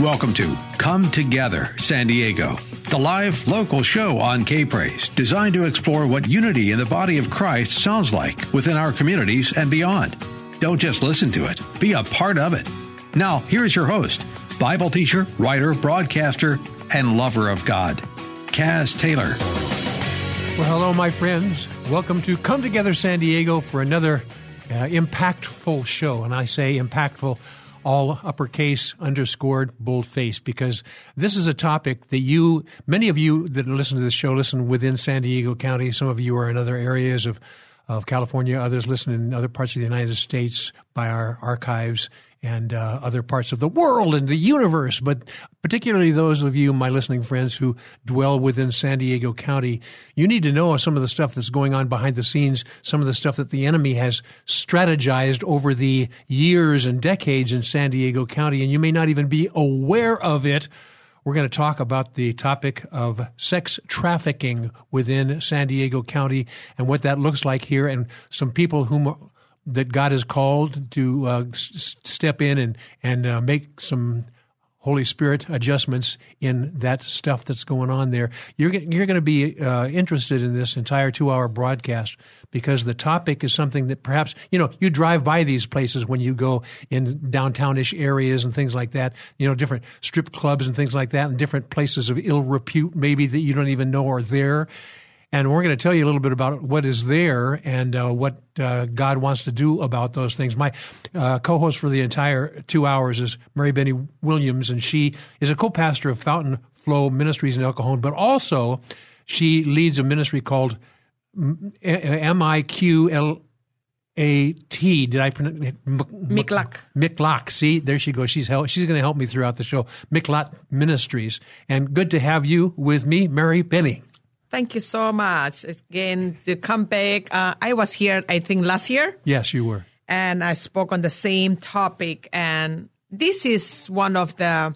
Welcome to Come Together San Diego, the live local show on K Praise, designed to explore what unity in the body of Christ sounds like within our communities and beyond. Don't just listen to it, be a part of it. Now, here's your host, Bible teacher, writer, broadcaster, and lover of God, Kaz Taylor. Well, hello, my friends. Welcome to Come Together San Diego for another uh, impactful show. And I say impactful all uppercase underscored boldface because this is a topic that you many of you that listen to this show listen within San Diego County. Some of you are in other areas of of California. Others listen in other parts of the United States by our archives and uh, other parts of the world and the universe, but particularly those of you, my listening friends, who dwell within San Diego County, you need to know some of the stuff that's going on behind the scenes, some of the stuff that the enemy has strategized over the years and decades in San Diego County, and you may not even be aware of it. We're going to talk about the topic of sex trafficking within San Diego County and what that looks like here, and some people whom that God has called to uh, s- step in and and uh, make some Holy Spirit adjustments in that stuff that's going on there. You're you're going to be uh, interested in this entire two hour broadcast because the topic is something that perhaps you know you drive by these places when you go in downtownish areas and things like that. You know, different strip clubs and things like that, and different places of ill repute maybe that you don't even know are there and we're going to tell you a little bit about what is there and uh, what uh, God wants to do about those things. My uh, co-host for the entire two hours is Meribeny Williams, and she is a co-pastor of Fountain Flow Ministries in El Cajon, but also she leads a ministry called M I Q L a T. Did I pronounce it? Miklak? Miklak. See, there she goes. She's help, she's going to help me throughout the show. Miklat Ministries, and good to have you with me, Meribeny. Thank you so much again to come back. Uh, I was here, I think, last year. Yes, you were. And I spoke on the same topic. And this is one of the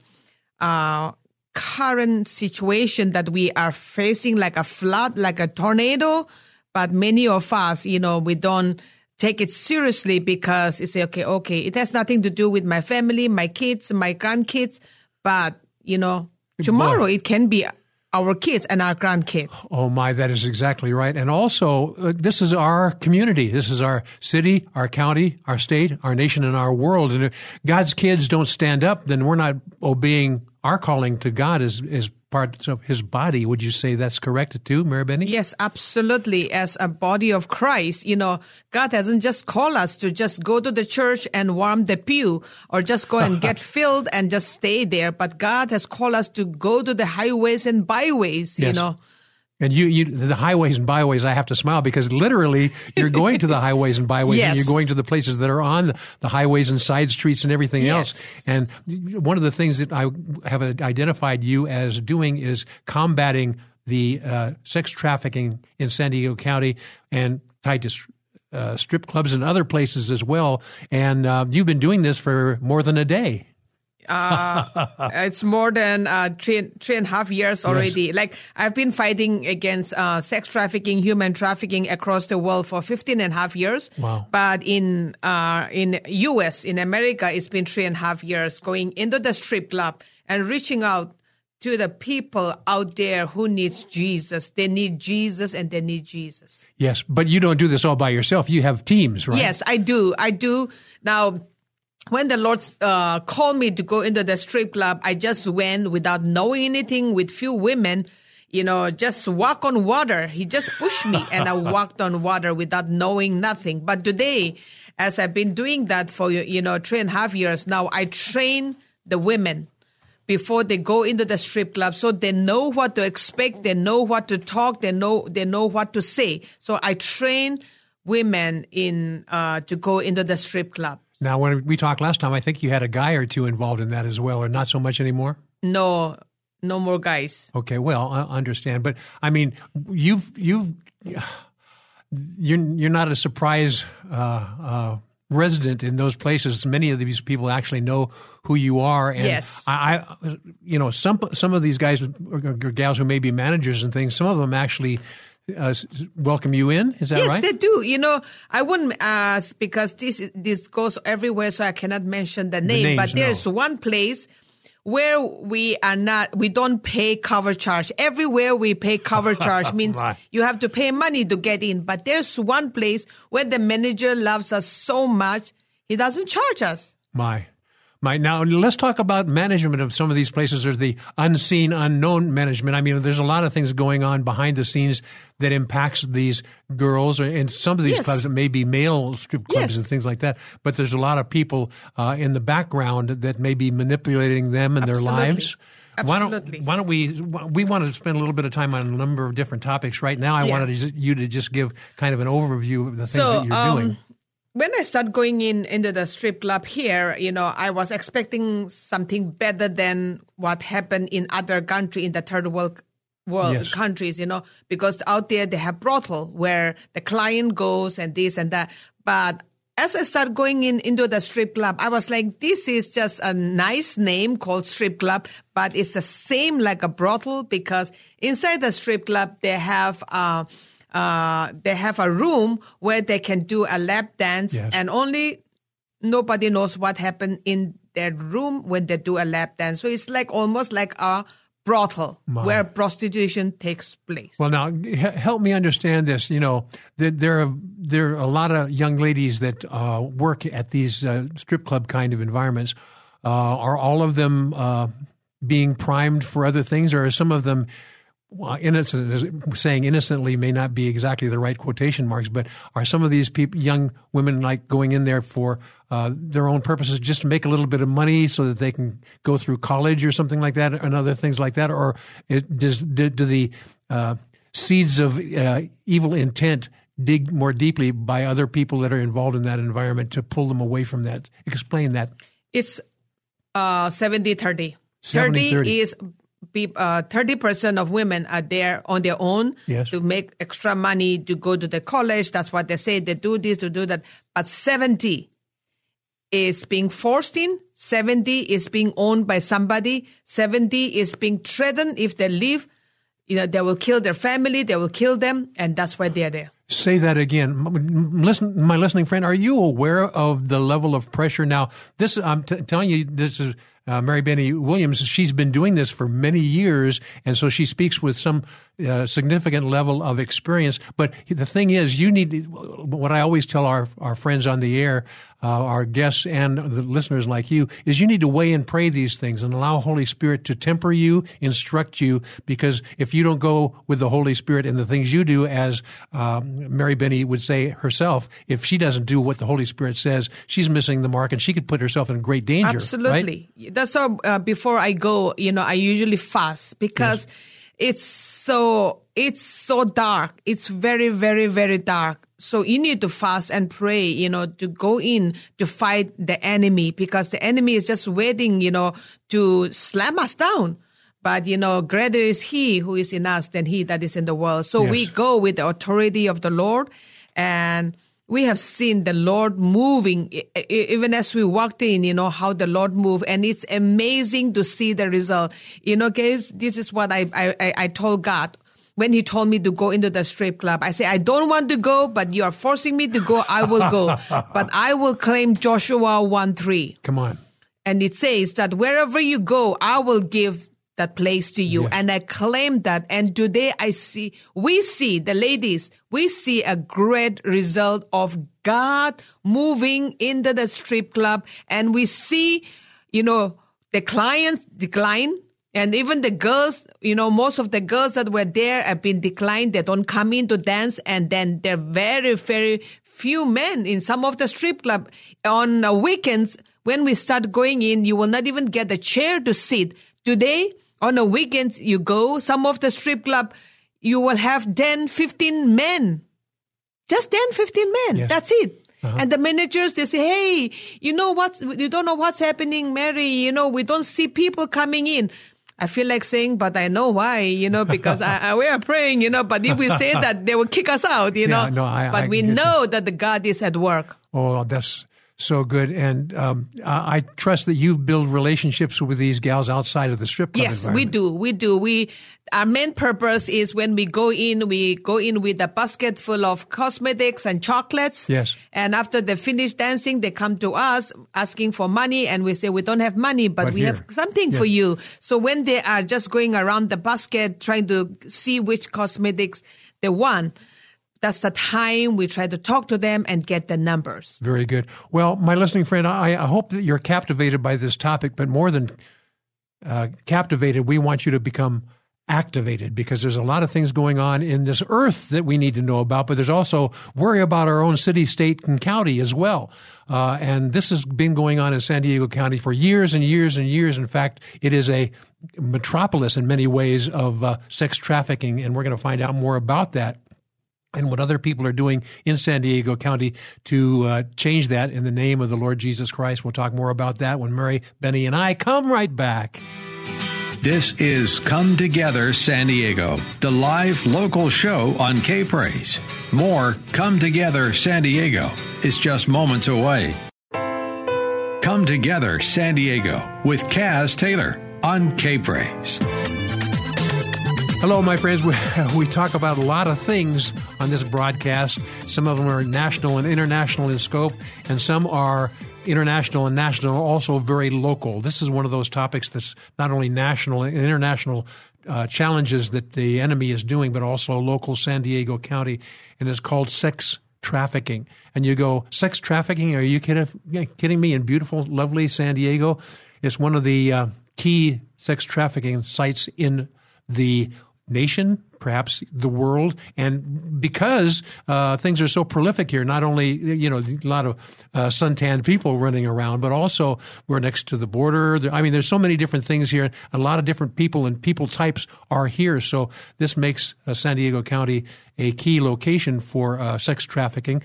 uh, current situation that we are facing, like a flood, like a tornado. But many of us, you know, we don't take it seriously because it's okay, okay, it has nothing to do with my family, my kids, my grandkids. But, you know, tomorrow it can be our kids and our grandkids. Oh my, that is exactly right. And also, uh, this is our community. This is our city, our county, our state, our nation, and our world. And if God's kids don't stand up, then we're not obeying our calling to God as, as part of his body. Would you say that's correct too, Meribeny? Yes, absolutely. As a body of Christ, you know, God hasn't just called us to just go to the church and warm the pew or just go and get filled and just stay there. But God has called us to go to the highways and byways, yes. you know. And you, you, the highways and byways, I have to smile because literally you're going to the highways and byways yes. and you're going to the places that are on the highways and side streets and everything yes. else. And one of the things that I have identified you as doing is combating the uh, sex trafficking in San Diego County and tied to uh, strip clubs and other places as well. And uh, you've been doing this for more than a day. Uh, it's more than uh, three, three and a half years already. Yes. Like I've been fighting against uh, sex trafficking, human trafficking across the world for 15 and a half years. Wow. But in, uh, in US, in America, it's been three and a half years going into the strip club and reaching out to the people out there who needs Jesus. They need Jesus and they need Jesus. Yes, but you don't do this all by yourself. You have teams, right? Yes, I do. I do. Now, when the Lord uh, called me to go into the strip club, I just went without knowing anything with few women, you know, just walk on water. He just pushed me and I walked on water without knowing nothing. But today, as I've been doing that for, you know, three and a half years now, I train the women before they go into the strip club so they know what to expect, they know what to talk, they know, they know what to say. So I train women in, uh, to go into the strip club. Now, when we talked last time, I think you had a guy or two involved in that as well, or not so much anymore. No, no more guys. Okay, well, I understand, but I mean, you've you've you're you're not a surprise uh, uh, resident in those places. Many of these people actually know who you are, and Yes. I, I, you know, some some of these guys or, or gals who may be managers and things. Some of them actually uh, welcome you in. Is that yes, right? they do. You know, I wouldn't ask because this this goes everywhere, so I cannot mention the name. names, but there's no. one place where we are not, we don't pay cover charge. Everywhere we pay cover charge means Right. you have to pay money to get in. But there's one place where the manager loves us so much, he doesn't charge us. My, my. Now let's talk about management of some of these places, or the unseen, unknown management. I mean, there's a lot of things going on behind the scenes that impacts these girls, and some of these Yes. clubs that may be male strip clubs Yes. and things like that. But there's a lot of people uh, in the background that may be manipulating them and their Absolutely. lives. Why don't, Absolutely. why don't we? We want to spend a little bit of time on a number of different topics. Right now, I Yeah. wanted you to just give kind of an overview of the things So, that you're um, doing. When I started going in into the strip club here, you know, I was expecting something better than what happened in other country in the third world world Yes. countries, you know, because out there they have brothel where the client goes and this and that. But as I started going in into the strip club, I was like, this is just a nice name called strip club, but it's the same like a brothel because inside the strip club they have uh uh, they have a room where they can do a lap dance Yes. and only nobody knows what happened in their room when they do a lap dance. So it's like almost like a brothel where prostitution takes place. Well, now h- help me understand this. You know, there there are, there are a lot of young ladies that uh, work at these uh, strip club kind of environments. Uh, are all of them uh, being primed for other things, or are some of them well, innocent? Saying innocently may not be exactly the right quotation marks, but are some of these people, young women, like going in there for uh, their own purposes, just to make a little bit of money so that they can go through college or something like that, and other things like that, or it, does do, do the uh, seeds of uh, evil intent dig more deeply by other people that are involved in that environment to pull them away from that? Explain that. it's uh 70 30 70, 30 is uh, 30% of women are there on their own Yes. to make extra money to go to the college. That's what they say. They do this to do that. But 70 is being forced in. 70 is being owned by somebody. 70 is being threatened. If they leave you know they will kill their family. They will kill them. And that's why they're there. Say that again. Listen, my listening friend, are you aware of the level of pressure? Now, this, I'm t- telling you, this is uh, Meribeny Williams. She's been doing this for many years, and so she speaks with some uh, significant level of experience. But the thing is, you need, what I always tell our, our friends on the air, uh, our guests and the listeners like you, is you need to weigh and pray these things and allow Holy Spirit to temper you, instruct you, because if you don't go with the Holy Spirit and the things you do, as um, Meribeny would say herself, if she doesn't do what the Holy Spirit says, she's missing the mark and she could put herself in great danger. right? Absolutely. That's how, uh, before I go, you know, I usually fast because it's so, it's so dark. It's very, very, very dark. So you need to fast and pray, you know, to go in to fight the enemy because the enemy is just waiting, you know, to slam us down. But, you know, greater is he who is in us than he that is in the world. So we go with the authority of the Lord and we have seen the Lord moving even as we walked in, you know, how the Lord moved. And it's amazing to see the result. You know, guys, this is what I, I, I- I told God when he told me to go into the strip club. I say, I don't want to go, but you are forcing me to go. I will go, but I will claim Joshua 1 3. Come on. And it says that wherever you go, I will give that place to you. And I claim that. And today I see, we see the ladies, we see a great result of God moving into the strip club. And we see, you know, the clients decline. And even the girls, you know, most of the girls that were there have been declined. They don't come in to dance. And then there are very, very few men in some of the strip club on weekends when we start going in you will not even get a chair to sit today on a weekend you go some of the strip club you will have 10 15 men just 10 15 men Yes. that's it uh-huh. And the managers, they say, Hey, you know what? You don't know what's happening, Mary. You know, we don't see people coming in. I feel like saying, but I know why, you know, because I, I, we are praying, you know, but if we say that, they will kick us out, you know. Yeah, no, I- but I we know that the God is at work. Oh, that's so good. And um, I, I trust that you build relationships with these gals outside of the strip club Yes, we do. We do. We our main purpose is when we go in, we go in with a basket full of cosmetics and chocolates. Yes. And after they finish dancing, they come to us asking for money, and we say we don't have money, but, But we here. have something for you. So when they are just going around the basket trying to see which cosmetics they want, that's the time we try to talk to them and get the numbers. Very good. Well, my listening friend, I, I hope that you're captivated by this topic, but more than uh, captivated, we want you to become activated because there's a lot of things going on in this earth that we need to know about, but there's also worry about our own city, state, and county as well. Uh, and this has been going on in San Diego County for years and years and years. In fact, it is a metropolis in many ways of uh, sex trafficking, and we're going to find out more about that and what other people are doing in San Diego County to uh, change that in the name of the Lord Jesus Christ. We'll talk more about that when Mary, Benny, and I come right back. This is Come Together San Diego, the live local show on K Praise. More Come Together San Diego is just moments away. Come Together San Diego with Kaz Taylor on K Praise. Hello, my friends. We, we talk about a lot of things on this broadcast. Some of them are national and international in scope, and some are international and national, also very local. This is one of those topics that's not only national and international uh, challenges that the enemy is doing, but also local San Diego County, and it's called sex trafficking. And you go, sex trafficking? Are you kidding, kidding me? In beautiful, lovely San Diego, it's one of the uh, key sex trafficking sites in the nation, perhaps the world, and because uh, things are so prolific here, not only you know a lot of uh, suntanned people running around, but also we're next to the border. I mean, there's so many different things here. A lot of different people and people types are here, so this makes uh, San Diego County a key location for uh, sex trafficking.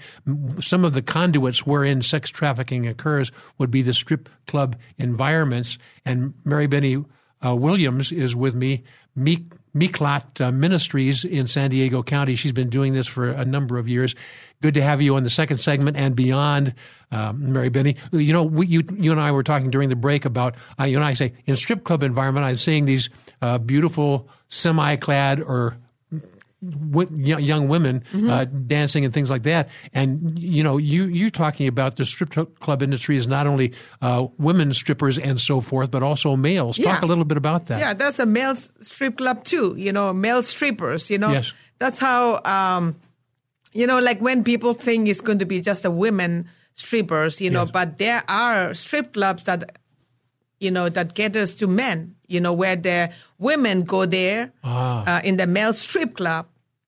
Some of the conduits wherein sex trafficking occurs would be the strip club environments, and Meribeny uh, Williams is with me. Meek, Meeklat uh, Ministries in San Diego County. She's been doing this for a number of years. Good to have you on the second segment and beyond, um, Meribeny. You know, we, you, you and I were talking during the break about, uh, you and I say, in strip club environment, I'm seeing these uh, beautiful semi-clad or young women uh, dancing and things like that. And you know, you you're talking about the strip club industry is not only uh, women strippers and so forth, but also males. Talk a little bit about that. Yeah, that's a male strip club too. You know, male strippers. You know, Yes. that's how. Um, you know, like when people think it's going to be just a women strippers. You know, Yes. but there are strip clubs that, you know, that caters to men. You know, where the women go there Ah. uh, in the male strip club.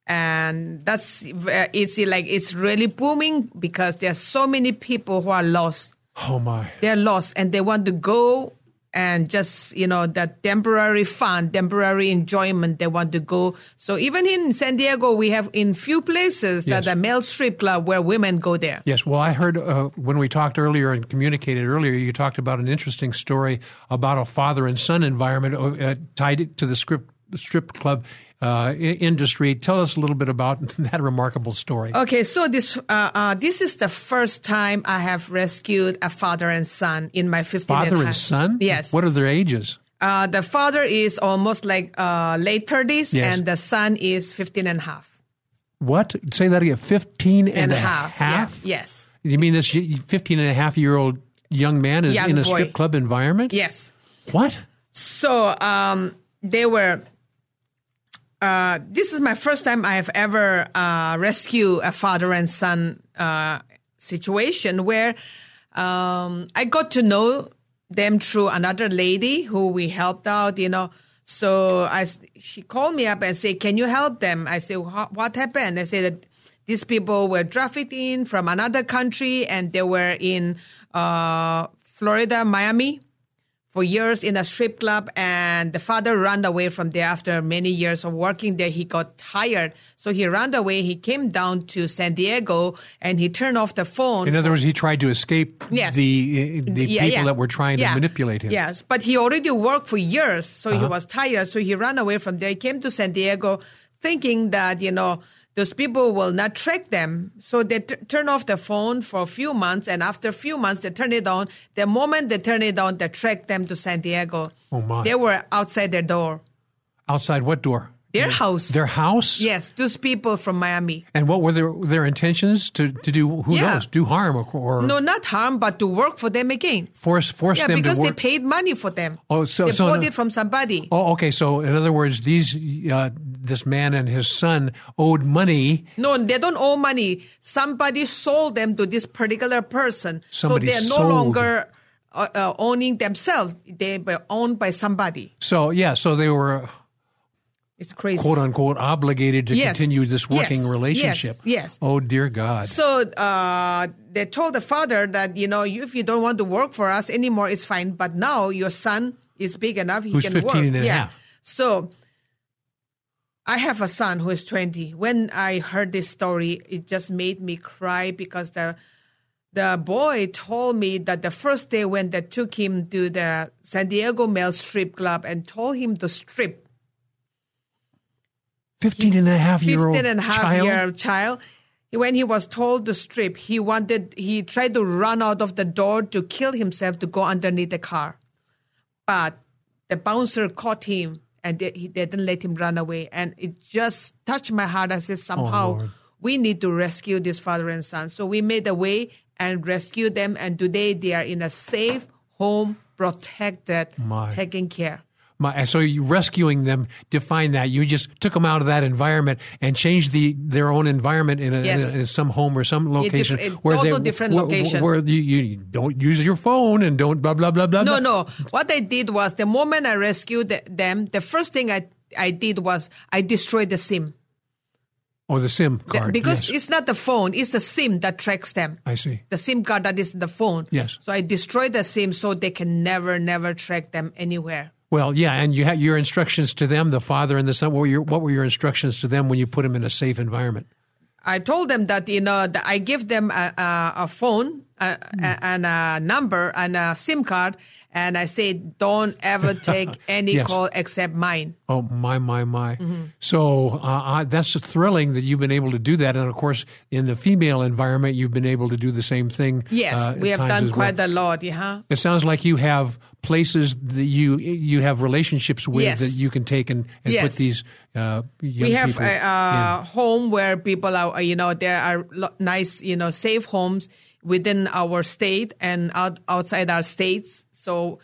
And that's it's like it's really booming because there are so many people who are lost Oh my. they're lost and they want to go and just you know that temporary fun temporary enjoyment they want to go. So even in san diego we have in few places that the male strip club where women go there. Yes, well, I heard uh, when we talked earlier and communicated earlier, you talked about an interesting story about a father and son environment uh, tied to the strip, strip club uh, industry. Tell us a little bit about that remarkable story. okay so this uh, uh, this is the first time i have rescued a father and son in my 15 father and, and son? yes What are their ages? uh, the father is almost like uh, late 30s Yes. and the son is 15 and a half What? Say that again. 15 and, and a half half? Yeah. yes You mean this y- 15 and a half year old young man is Young in a boy. strip club environment? yes What? So um, they were. Uh, this is my first time I have ever uh, rescued a father and son uh, situation where um, I got to know them through another lady who we helped out. You know, so I she called me up and said, "Can you help them?" I said, "What happened?" I said that these people were trafficked in from another country and they were in uh, Florida, Miami for years in a strip club And the father ran away from there after many years of working there. He got tired. So he ran away. He came down to San Diego and he turned off the phone. In other words, he tried to escape Yes. the the Yeah, people yeah. that were trying to manipulate him. Yes, but he already worked for years, so he Uh-huh. was tired. So he ran away from there. He came to San Diego, thinking that you know those people will not track them. So they t- turn off the phone for a few months, and after a few months, they turn it on. The moment they turn it on, they track them to San Diego. Oh, my. They were outside their door, Outside what door? Their house. Their house? yes, those people from Miami. And what were their their intentions to, to do? Who Yeah. knows? Do harm or, or No, not harm, but to work for them again. force force Yeah, them because they paid money for them. Oh, so- they so bought no- it from somebody. oh, okay. So in other words, these uh, this man and his son owed money. No, they don't owe money. Somebody sold them to this particular person. Somebody so they're no longer uh, uh, owning themselves. They were owned by somebody. So yeah, so they were It's crazy. quote unquote obligated to Yes. continue this working Yes. relationship. Yes. Yes. Oh dear God. So uh, they told the father that, you know, if you don't want to work for us anymore, it's fine. But now your son is big enough. He Who's can 15 work. and a yeah. half. So I have a son who is 20. When I heard this story, it just made me cry because the the boy told me that the first day when they took him to the San Diego Male Strip Club and told him to strip, 15 and a half year old 15 and a half child. year child, when he was told to strip, he wanted, he tried to run out of the door to kill himself to go underneath the car. But the bouncer caught him and they, he, didn't let him run away. And it just touched my heart. I said, oh, somehow Lord. we need to rescue this father and son. So we made a way and rescued them. And today they are in a safe home, protected, My. taken care. My, so you rescuing them, define that. You just took them out of that environment and changed the their own environment in, a, Yes. in, a- in some home or some location diff- where they different where, location. where you, you don't use your phone and don't blah blah blah blah. No, blah. no. What I did was the moment I rescued them, the first thing I I did was I destroyed the SIM Or the SIM The- card. because yes. it's not the phone; it's the SIM that tracks them. I see. The SIM card that is in the phone. Yes. So I destroyed the SIM so they can never, never track them anywhere. Well, yeah, and you had your instructions to them, the father and the son. What were your what were your instructions to them when you put them in a safe environment? I told them that you know that I give them a, a, a phone a, a, and a number and a SIM card, and I say don't ever take any Yes. call except mine. Oh my my my! Mm-hmm. So uh, uh, that's thrilling that you've been able to do that, and of course, in the female environment, you've been able to do the same thing. Yes, uh, we have done quite well. a lot. Yeah. It sounds like you have places that you you have relationships with Yes. that you can take and, and put these uh, we have a, a home where people are uh, you know there are nice you know safe homes within our state and out, outside our states. So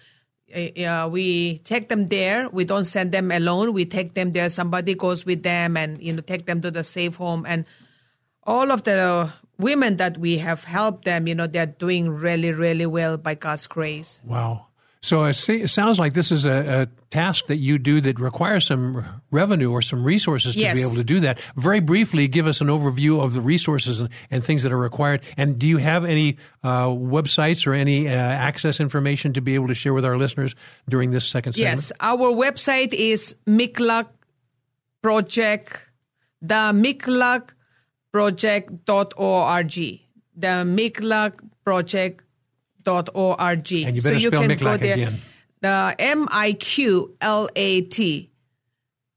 uh, uh, we take them there. We don't send them alone. We take them there. Somebody goes with them and you know take them to the safe home. And all of the women that we have helped them you know they're doing really really well by god's grace. Wow. So it, sounds like this is a, a task that you do that requires some revenue or some resources to Yes. be able to do that. Very briefly, give us an overview of the resources and, and things that are required. And do you have any uh, websites or any uh, access information to be able to share with our listeners during this second segment? Yes, our website is Miklat Project, the Miklat Project.org. The Miklat Project.org. And you better spell can Miklat go there. again. The M I Q L A T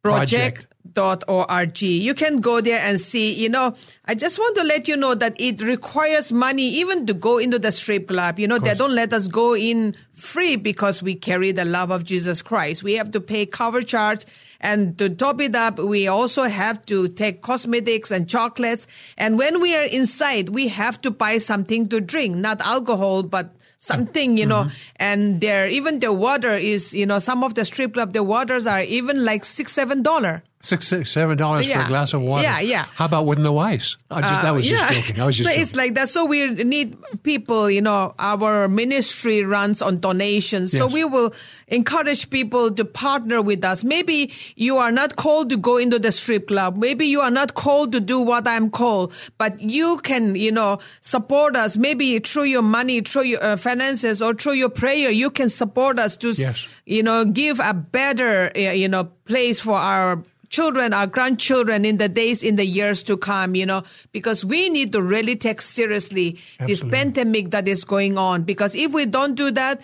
Project. project.org. You can go there and see, you know, I just want to let you know that it requires money even to go into the strip club. You know, they don't let us go in free because we carry the love of Jesus Christ. We have to pay cover charge. And to top it up, we also have to take cosmetics and chocolates. And when we are inside, we have to buy something to drink, not alcohol, but something, you know, and there, even the water is, you know, some of the strip club, the waters are even like six, seven dollar. Six, six seven dollars for a glass of water. Yeah, yeah. How about with no ice? I just, that Uh, was yeah. just joking. I was just so joking. it's like that. So we need people, you know, our ministry runs on donations. So we will encourage people to partner with us. Maybe you are not called to go into the strip club. Maybe you are not called to do what I'm called, but you can, you know, support us. Maybe through your money, through your uh, finances, or through your prayer, you can support us to, Yes. you know, give a better, uh, you know, place for our children, our grandchildren in the days, in the years to come, you know, because we need to really take seriously this pandemic that is going on. Because if we don't do that,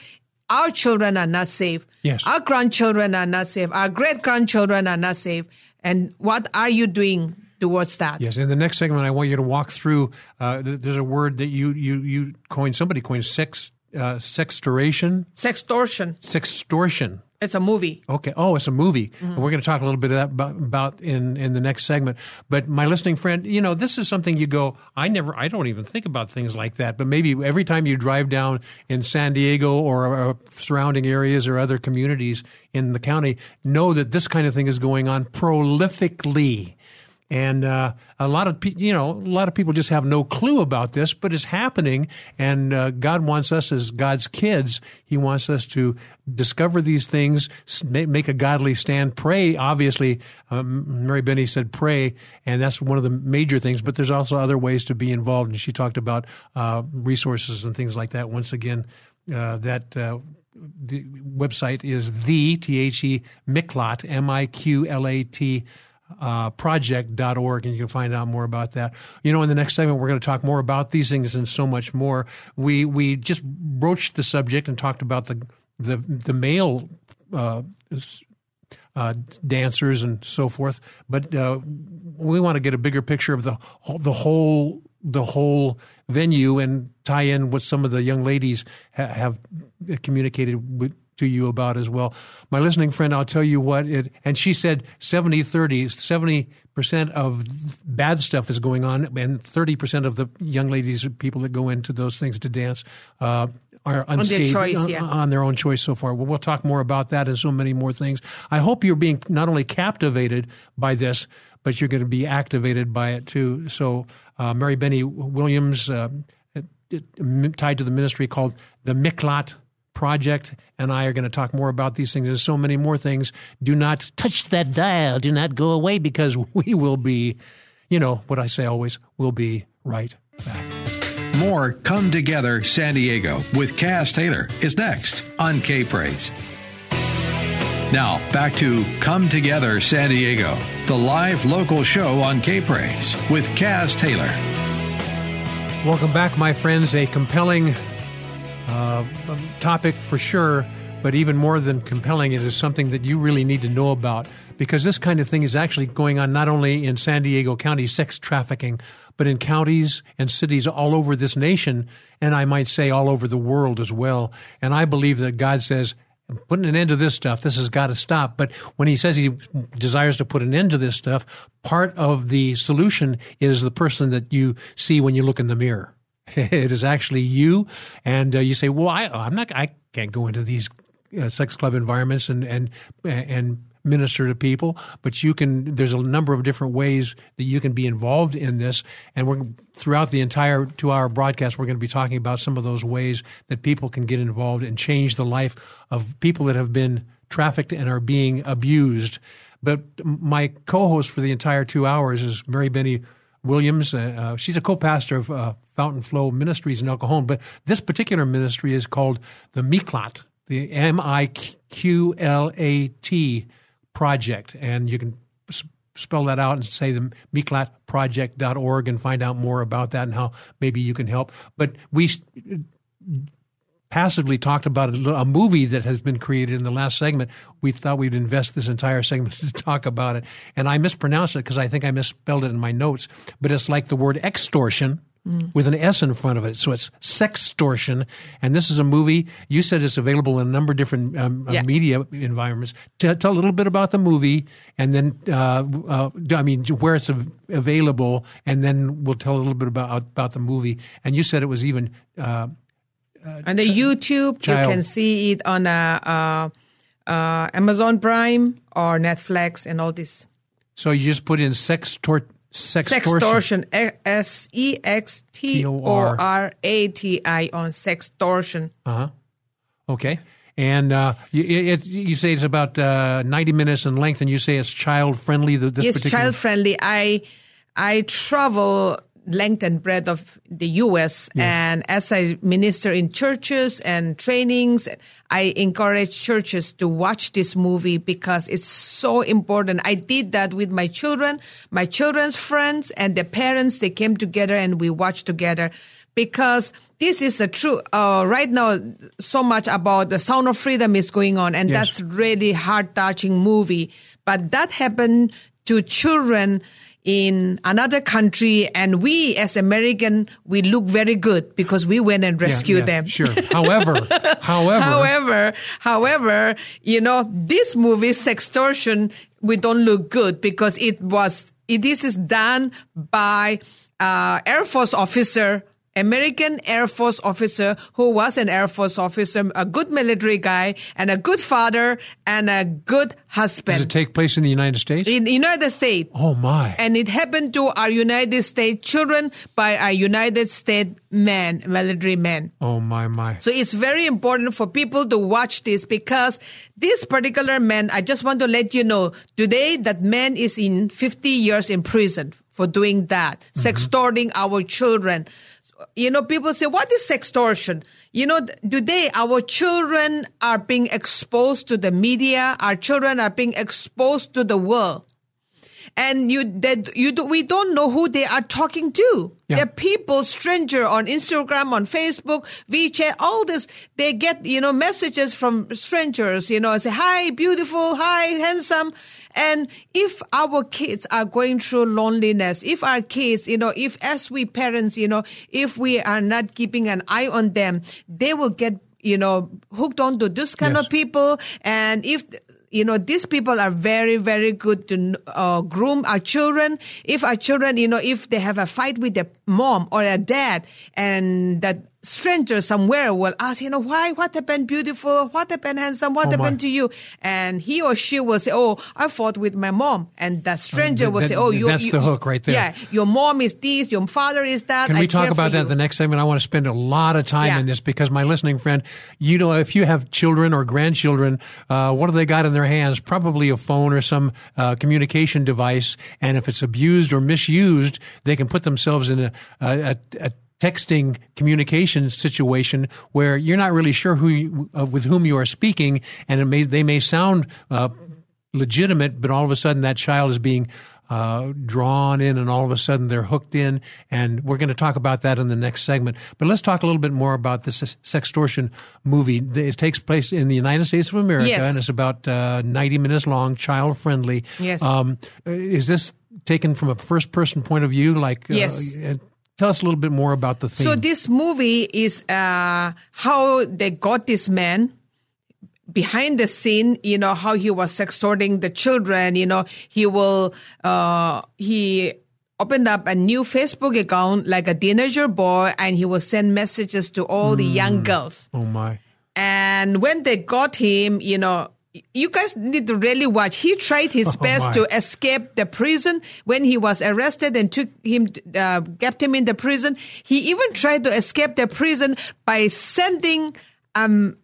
our children are not safe. Yes. Our grandchildren are not safe. Our great grandchildren are not safe. And what are you doing towards that? Yes, in the next segment, I want you to walk through. Uh, there's a word that you you you coined. Somebody coined sex uh, sextoration, Sextortion. sextortion. It's a movie. Okay. Oh, it's a movie. And we're going to talk a little bit about, about in, in the next segment. But my listening friend, you know, this is something you go, I never, I don't even think about things like that. But maybe every time you drive down in San Diego or uh, surrounding areas or other communities in the county, know that this kind of thing is going on prolifically. And uh, a lot of pe- you know a lot of people just have no clue about this, but it's happening. And uh, God wants us as God's kids. He wants us to discover these things, make a godly stand, pray. Obviously, um, Meribeny said pray, and that's one of the major things. But there's also other ways to be involved, and she talked about uh, resources and things like that. Once again, uh, that. Uh, the website is the T H E Miklat M I Q L A T uh, project.org and you can find out more about that. You know, in the next segment, we're going to talk more about these things and so much more. We, we just broached the subject and talked about the, the, the male, uh, uh, dancers and so forth. But uh, we want to get a bigger picture of the the whole the whole venue and tie in what some of the young ladies ha- have communicated with, to you about as well. My listening friend, I'll tell you what it, and she said 70 30, 70% of bad stuff is going on, and 30% of the young ladies, people that go into those things to dance, uh, are unscathed choice, on- yeah. on their own choice so far. Well, we'll talk more about that and so many more things. I hope you're being not only captivated by this, but you're going to be activated by it too. So, uh, Meribeny Williams, uh, tied to the ministry called the Miklat Project, and I are going to talk more about these things and so many more things. Do not touch that dial. Do not go away because we will be, you know, what I say always, we'll be right back. More Come Together San Diego with Cass Taylor is next on K Praise. Now, back to Come Together San Diego, the live local show on K Praise with Cass Taylor. Welcome back, my friends. A compelling uh, topic for sure, but even more than compelling, it is something that you really need to know about because this kind of thing is actually going on not only in San Diego County, sex trafficking, but in counties and cities all over this nation, and I might say all over the world as well. And I believe that God says, I'm putting an end to this stuff. This has got to stop. But when he says he desires to put an end to this stuff, part of the solution is the person that you see when you look in the mirror. it is actually you, and uh, you say, "Well, I, I'm not. I can't go into these uh, sex club environments and and and." minister to people but you can there's a number of different ways that you can be involved in this and we're throughout the entire two hour broadcast we're going to be talking about some of those ways that people can get involved and change the life of people that have been trafficked and are being abused but my co-host for the entire two hours is Meribeny Williams. Uh, she's a co-pastor of uh, Fountain Flow Ministries in El Cajon, but this particular ministry is called the Miklat, the M I Q L A T project, and you can spell that out and say the miklatproject.org and find out more about that and how maybe you can help. But we passively talked about a, a movie that has been created in the last segment. We thought we'd invest this entire segment to talk about it. And I mispronounced it because I think I misspelled it in my notes. But it's like the word extortion with an S in front of it. So it's sextortion. And this is a movie. You said it's available in a number of different um, uh, Yeah. media environments. Tell, tell a little bit about the movie and then, uh, uh, I mean, where it's av- available. And then we'll tell a little bit about, about the movie. And you said it was even, uh, On the YouTube, Child. you can see it on uh, uh, uh, Amazon Prime or Netflix and all this. So you just put in sex tor- sextortion. S E X T O R A T I on sextortion. Uh huh. Okay. And uh, you, it, you say it's about uh, 90 minutes in length, and you say it's child friendly. This particular... child friendly. I I travel length and breadth of the U.S. Yeah. And as I minister in churches and trainings, I encourage churches to watch this movie because it's so important. I did that with my children, my children's friends, and the parents. They came together and we watched together because this is a true uh, right now so much about the sound of freedom is going on and yes. that's really heart touching movie but that happened to children in another country and we as American we look very good because we went and rescued yeah, yeah, them. Sure. However, however, however, however, you know, this movie Sextortion we don't look good because it was it, this is done by uh, Air Force officer American Air Force officer who was an Air Force officer, a good military guy, and a good father, and a good husband. Does it take place in the United States? In the United States. Oh my! And it happened to our United States children by our United States men, military men. Oh my my! So it's very important for people to watch this because this particular man. I just want to let you know today that man is in 50 years in prison for doing that, mm-hmm. sextorting our children you know, people say, what is sextortion? You know, today our children are being exposed to the media. Our children are being exposed to the world. And you, that you, do, we don't know who they are talking to. Yeah. They're people, stranger on Instagram, on Facebook, WeChat, all this. They get, you know, messages from strangers, you know, say, hi, beautiful, hi, handsome. And if our kids are going through loneliness, if our kids, you know, if as we parents, you know, if we are not keeping an eye on them, they will get you know, hooked on to this kind yes. of people. And if you know, these people are very, very good to uh, groom our children. If our children, you know, if they have a fight with their mom or a dad and that stranger somewhere will ask, you know, why, what happened beautiful? What happened handsome? What oh happened my. to you? And he or she will say, oh, I fought with my mom. And the stranger will that, say, oh, you. That's you, the hook right there. Yeah. Your mom is this, your father is that. Can we I talk about that you. the next segment? I want to spend a lot of time yeah. in this because my listening friend, you know, if you have children or grandchildren, uh, what do they got in their hands? Probably a phone or some uh, communication device. And if it's abused or misused, they can put themselves in a, a, a texting communication situation where you're not really sure who you, uh, with whom you are speaking, and may, they may sound uh, legitimate, but all of a sudden that child is being uh, drawn in, and all of a sudden they're hooked in. And we're going to talk about that in the next segment. But let's talk a little bit more about this sextortion movie. It takes place in the United States of America, yes. and it's about uh, 90 minutes long, child friendly. Yes. Um, is this taken from a first person point of view? Like, uh, yes. Tell us a little bit more about the theme. So this movie is uh, how they got this man behind the scene. You know how he was extorting the children. You know he will uh, he opened up a new Facebook account like a teenager boy, and he will send messages to all mm. the young hmm. girls. Oh my! And when they got him, you know, you guys need to really watch. He tried his oh, best to escape the prison when he was arrested and took him, uh, kept him in the prison. He even tried to escape the prison by sending um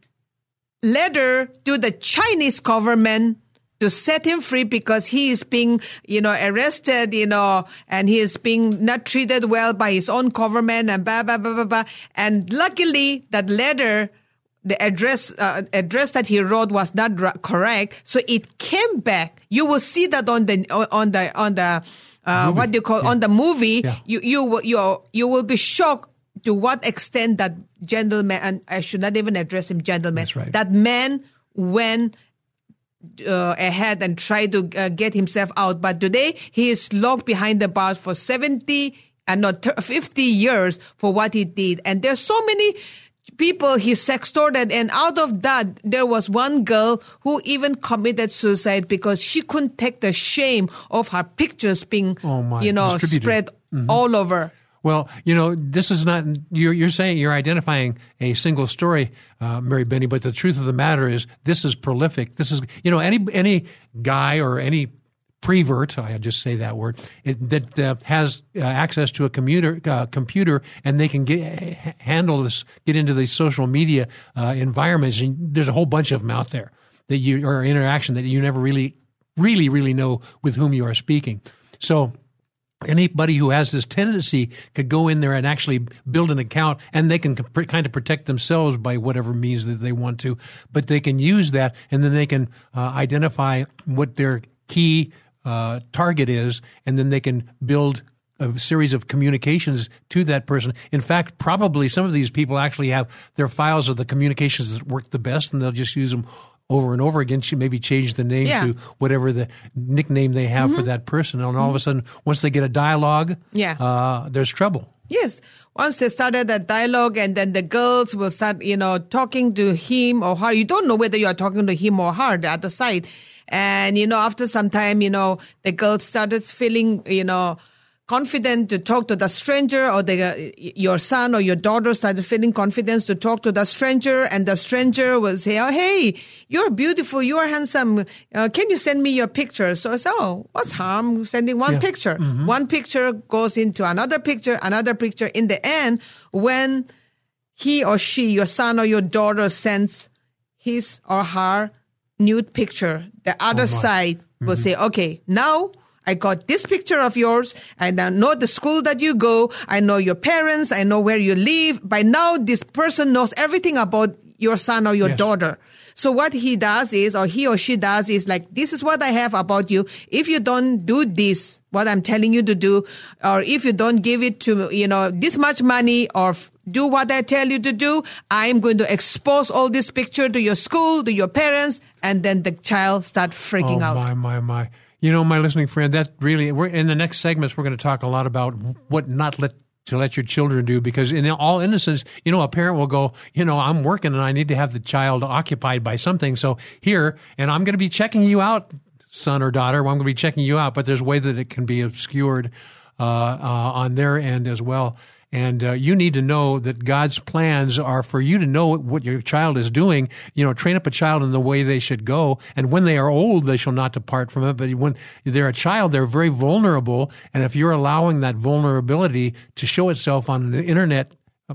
letter to the Chinese government to set him free because he is being, you know, arrested, you know, and he is being not treated well by his own government and blah, blah, blah, blah, blah. And luckily that letter the address uh, address that he wrote was not correct, so it came back. You will see that on the on the on the uh, what do you call yeah. on the movie. Yeah. You you you you will be shocked to what extent that gentleman and I should not even address him gentleman. Right. That man went uh, ahead and tried to uh, get himself out, but today he is locked behind the bars for seventy and not 50 years for what he did. And there's so many people he sextorted and out of that there was one girl who even committed suicide because she couldn't take the shame of her pictures being oh you know spread mm-hmm. all over well, you know, this is not, you're, you're saying you're identifying a single story, uh, Meribeny, but the truth of the matter is this is prolific. This is, you know, any, any guy or any prevert, I just say that word, it, that uh, has uh, access to a commuter, uh, computer and they can get handle this, get into these social media uh, environments. And there's a whole bunch of them out there that you or interaction that you never really, really, really know with whom you are speaking. So anybody who has this tendency could go in there and actually build an account and they can kind of protect themselves by whatever means that they want to but they can use that and then they can uh, identify what their key uh, target is and then they can build a series of communications to that person. In fact, probably some of these people actually have their files of the communications that work the best, and they'll just use them over and over again. She maybe change the name Yeah. to whatever the nickname they have Mm-hmm. for that person, and all of a sudden, once they get a dialogue, Yeah. uh, there's trouble. Yes. Once they started that dialogue and then the girls will start, you know, talking to him or her. You don't know whether you are talking to him or her, at the other side. And, you know, after some time, you know, the girl started feeling, you know, confident to talk to the stranger or the, uh, your son or your daughter started feeling confidence to talk to the stranger and the stranger will say, oh, hey, you're beautiful. You're handsome. Uh, can you send me your picture? So I said, oh, what's harm sending one Yeah. picture? One picture goes into another picture, another picture. In the end, when he or she, your son or your daughter sends his or her nude picture, the other oh, side will mm-hmm. say, okay, now I got this picture of yours. I now know the school that you go. I know your parents. I know where you live. By now, this person knows everything about your son or your Yes. daughter. So what he does is, or he or she does is like, this is what I have about you. If you don't do this, what I'm telling you to do, or if you don't give it to, you know, this much money or do what I tell you to do, I'm going to expose all this picture to your school, to your parents, and then the child start freaking oh, out. my, my, my. You know, my listening friend, that really, we're in the next segments, we're going to talk a lot about what not let to let your children do because in all innocence, you know, a parent will go, you know, I'm working and I need to have the child occupied by something. So here, and I'm going to be checking you out, son or daughter. Well, I'm going to be checking you out, but there's a way that it can be obscured uh, uh, on their end as well. And uh, you need to know that God's plans are for you to know what your child is doing. You know, train up a child in the way they should go. And when they are old, they shall not depart from it. But when they're a child, they're very vulnerable. And if you're allowing that vulnerability to show itself on the internet uh,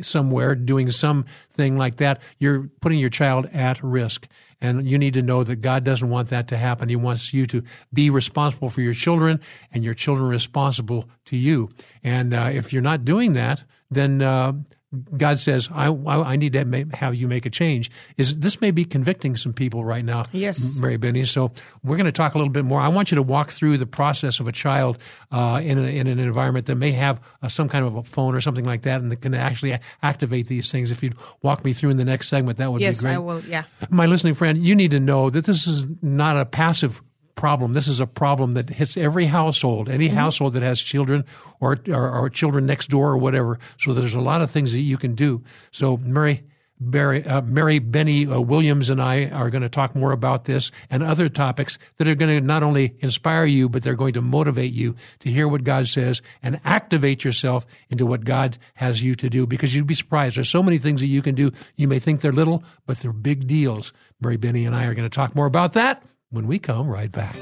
somewhere doing something like that, you're putting your child at risk. And you need to know that God doesn't want that to happen. He wants you to be responsible for your children and your children responsible to you. And uh, if you're not doing that, then uh, God says, I, I, I need to have you make a change. Is This may be convicting some people right now, Yes. Meribeny. So we're going to talk a little bit more. I want you to walk through the process of a child uh, in, a, in an environment that may have uh, some kind of a phone or something like that and that can actually activate these things. If you'd walk me through in the next segment, that would yes, be great. Yes, I will. Yeah. My listening friend, you need to know that this is not a passive problem. This is a problem that hits every household, any household that has children or, or, or children next door or whatever. So there's a lot of things that you can do. So Mary, Barry, uh, Meribeny uh, Williams and I are going to talk more about this and other topics that are going to not only inspire you, but they're going to motivate you to hear what God says and activate yourself into what God has you to do because you'd be surprised. There's so many things that you can do. You may think they're little, but they're big deals. Meribeny and I are going to talk more about that when we come right back.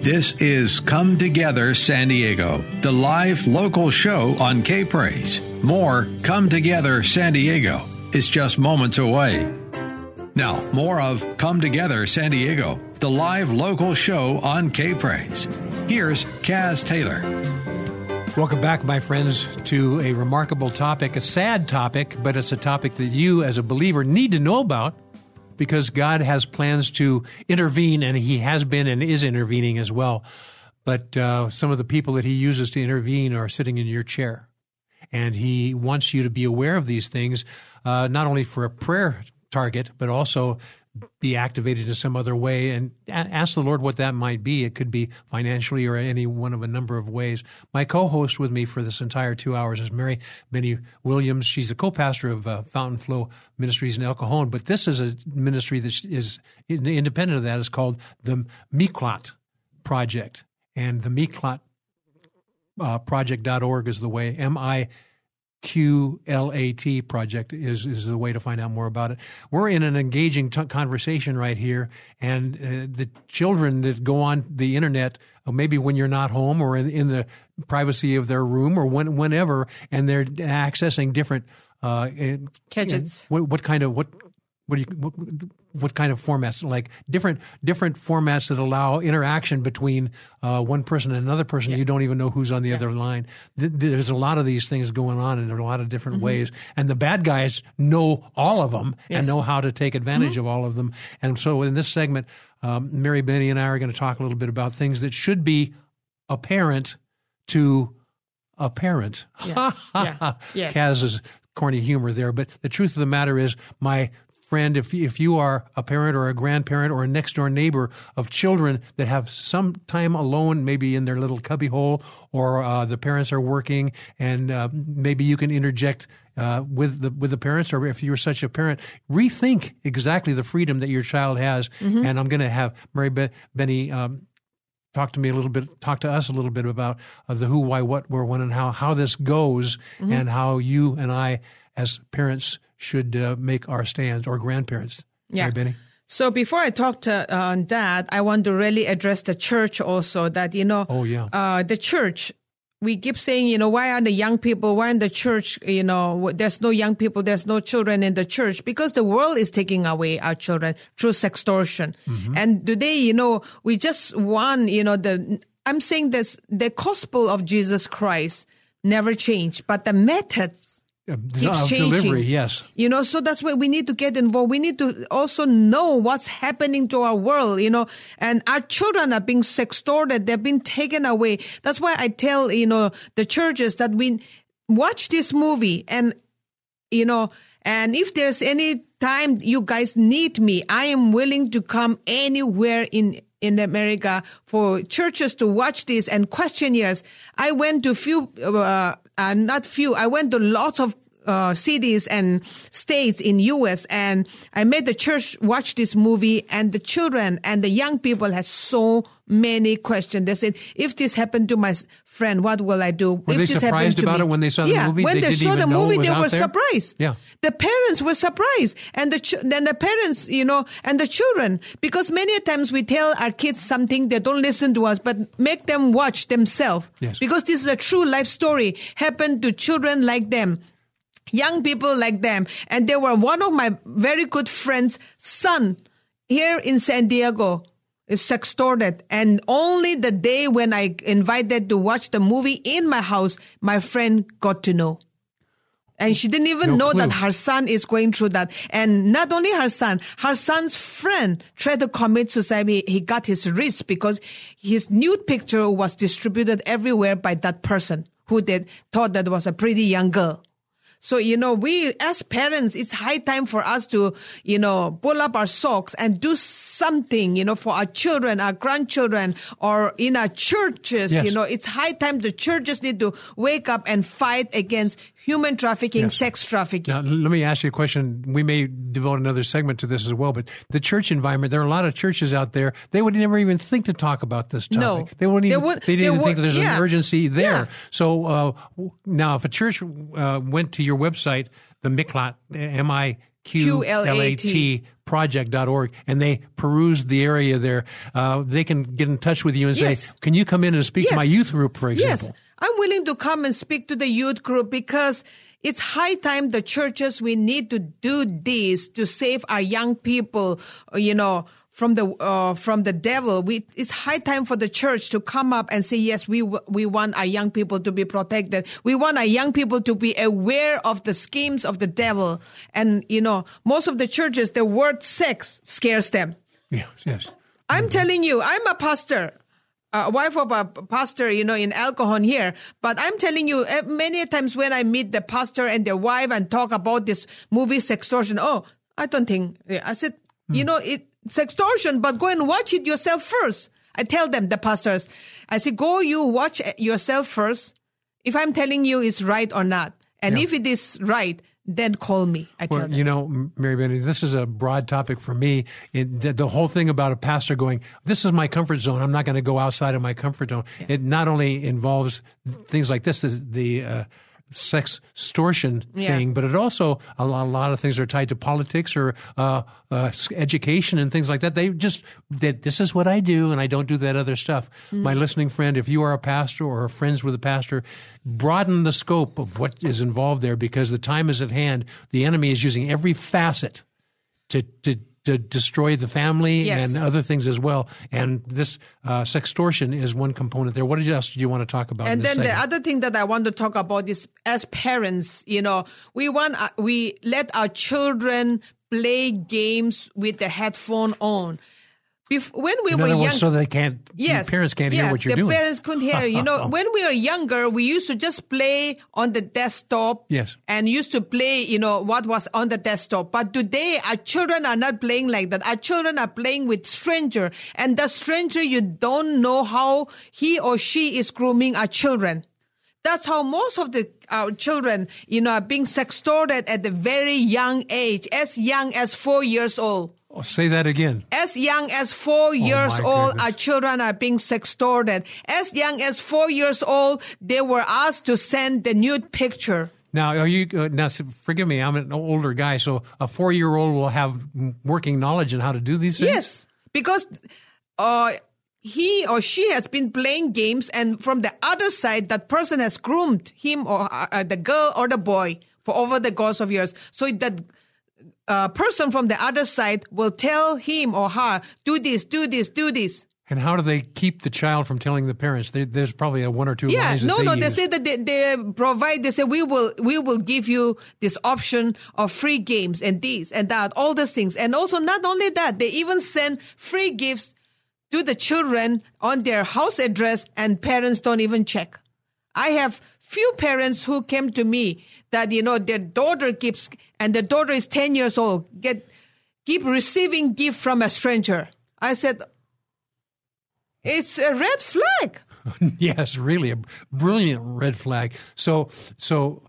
This is Come Together San Diego, the live local show on K Praise. More Come Together San Diego is just moments away. Now, more of Come Together San Diego, the live local show on K Praise. Here's Kaz Taylor. Welcome back, my friends, to a remarkable topic, a sad topic, but it's a topic that you, as a believer, need to know about because God has plans to intervene, and He has been and is intervening as well. But uh, some of the people that He uses to intervene are sitting in your chair. And He wants you to be aware of these things, uh, not only for a prayer target, but also be activated in some other way and ask the Lord what that might be. It could be financially or any one of a number of ways. My co-host with me for this entire two hours is Mary Benny Williams. She's a co-pastor of uh, Fountain Flow Ministries in El Cajon, but this is a ministry that is independent of that. It's called the Miklat Project, and the Miklat uh, project.org is the way M I QLAT project is is the way to find out more about it. We're in an engaging t- conversation right here, and uh, the children that go on the internet, uh, maybe when you're not home or in, in the privacy of their room or when, whenever, and they're accessing different uh, gadgets. What, what kind of what what do you what, what kind of formats like different different formats that allow interaction between uh, one person and another person Yeah. you don't even know who's on the other line Th- there's a lot of these things going on in a lot of different ways and the bad guys know all of them and Mm-hmm. Yes. Mm-hmm. know how to take advantage of all of them and so in this segment um, Meribeny and i are going to talk a little bit about things that should be apparent to a parent Yeah. Yeah. Yes. Kaz's corny humor there. But the truth of the matter is, my friend, if if you are a parent or a grandparent or a next door neighbor of children that have some time alone, maybe in their little cubbyhole, or uh, the parents are working, and uh, maybe you can interject. Uh, with the with the parents, or if you're such a parent, rethink exactly the freedom that your child has. And I'm going to have Mary Be- Benny um, talk to me a little bit, talk to us a little bit about uh, the who, why, what, where, when, and how, how this goes, Mm-hmm. and how you and I, as parents, should uh, make our stands, or grandparents. Yeah. Benny? So before I talk to uh, Dad, I want to really address the church also. That you know, Oh, yeah. uh, the church. We keep saying, you know, why aren't the young people? Why in the church? You know, there's no young people, there's no children in the church because the world is taking away our children through sextortion. Mm-hmm. And today, you know, we just want, you know, the. I'm saying this: the gospel of Jesus Christ never changed, but the methods Uh, keeps changing. delivery, yes. You know, so that's why we need to get involved. We need to also know what's happening to our world, you know, and our children are being sextorted. They're being taken away. That's why I tell, you know, the churches that we watch this movie and, you know, and if there's any time you guys need me, I am willing to come anywhere in in America for churches to watch this and questionnaires. I went to few, uh, uh, not few. I went to lots of uh, cities and states in U.S. and I made the church watch this movie and the children and the young people had so many questions. They said, if this happened to my friend, what will I do? Were if they this happened surprised to about me?" it when they saw the yeah, movie? when They they, saw the movie, they were there? surprised. Yeah. The parents were surprised and the, ch- then the parents, you know, and the children, because many times we tell our kids something, they don't listen to us, but make them watch themselves. Yes. Because this is a true life story happened to children like them young people like them. And they were one of my very good friends' son here in San Diego is sextorted. And only the day when I invited to watch the movie in my house, my friend got to know. And she didn't even No know clue. that her son is going through that. And not only her son, her son's friend tried to commit suicide. He, got his wrist because his nude picture was distributed everywhere by that person who they thought that was a pretty young girl. So, you know, we as parents, it's high time for us to, you know, pull up our socks and do something, you know, for our children, our grandchildren, or in our churches. Yes. You know, it's high time the churches need to wake up and fight against human trafficking, Yes. sex trafficking. Now, let me ask you a question. We may devote another segment to this as well, but the church environment, there are a lot of churches out there, they would never even think to talk about this topic. No. They wouldn't They even, would- they didn't they even would- think that there's yeah. an urgency there. Yeah. So uh, now, if a church uh, went to your website, the Miklat, M-I-Q-L-A-T project.org, and they perused the area there, uh, they can get in touch with you and Yes. say, can you come in and speak to my youth group, for example? Yes, I'm willing to come and speak to the youth group because it's high time the churches we need to do this to save our young people, you know, from the uh, from the devil. We it's high time for the church to come up and say yes, we we want our young people to be protected. We want our young people to be aware of the schemes of the devil. And you know, most of the churches, the word sex scares them. Yes, yes. I'm telling you, I'm a pastor, a wife of a pastor, you know, in El Cajon here. But I'm telling you, eh, many times when I meet the pastor and their wife and talk about this movie sextortion, oh, I don't think. Eh, I said, hmm. you know, it sextortion, but go and watch it yourself first. I tell them, the pastors, I say, go you watch eh, yourself first. If I'm telling you it's right or not, and Yeah. if it is right, then call me. I tell Well, them. you know, Mary Benny, this is a broad topic for me. It, the, the whole thing about a pastor going, this is my comfort zone. I'm not going to go outside of my comfort zone. It not only involves things like this, the, the uh, sex extortion Yeah. thing, but it also a lot, a lot of things are tied to politics or uh, uh, education and things like that. They just that this is what I do, and I don't do that other stuff. Mm-hmm. My listening friend, if you are a pastor or are friends with a pastor, broaden the scope of what is involved there because the time is at hand. The enemy is using every facet to to to destroy the family Yes. and other things as well. And this uh, sextortion is one component there. What else did you want to talk about? And then the other thing that I want to talk about is as parents, you know, we want uh, we let our children play games with the headphone on. Bef- when we in were young, so they can't. Yes. parents can't yeah, hear what you're the doing. parents couldn't hear. You know, when we were younger, we used to just play on the desktop. Yes. And used to play, you know, what was on the desktop. But today, our children are not playing like that. Our children are playing with stranger. And the stranger, you don't know how he or she is grooming our children. That's how most of the our children, you know, are being sextorted at a very young age, as young as four years old Oh, say that again. as young as four years old, goodness. our children are being sextorted. As young as four years old, they were asked to send the nude picture. Now, are you uh, now? Forgive me, I'm an older guy, so a four-year-old will have working knowledge in how to do these things. Yes, because uh, he or she has been playing games, and from the other side, that person has groomed him or uh, uh, the girl or the boy for over the course of years. So that uh, person from the other side will tell him or her, do this, do this, do this. And how do they keep the child from telling the parents? There, there's probably a one or two Yeah, no, that they no. They say that they, they provide. They say we will, we will give you this option of free games and this and that, all these things. And also, not only that, they even send free gifts to the children on their house address, and parents don't even check. I have few parents who came to me that you know their daughter keeps, and the daughter is ten years old, get keep receiving gift from a stranger. I said, it's a red flag. yes, really a brilliant red flag. So, so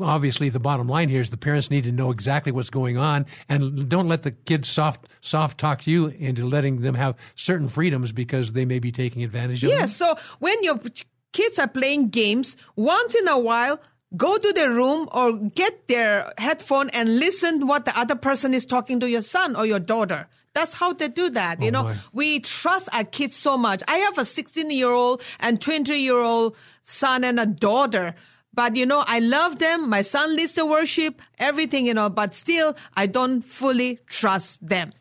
obviously, the bottom line here is the parents need to know exactly what's going on, and don't let the kids soft soft talk to you into letting them have certain freedoms because they may be taking advantage of. Yes. So when your kids are playing games, once in a while, go to their room or get their headphone and listen what the other person is talking to your son or your daughter. That's how they do that. you oh, know, my. we trust our kids so much. I have a 16 year old and 20 year old son and a daughter. But you know, I love them. My son leads the worship, everything, you know, but still I don't fully trust them.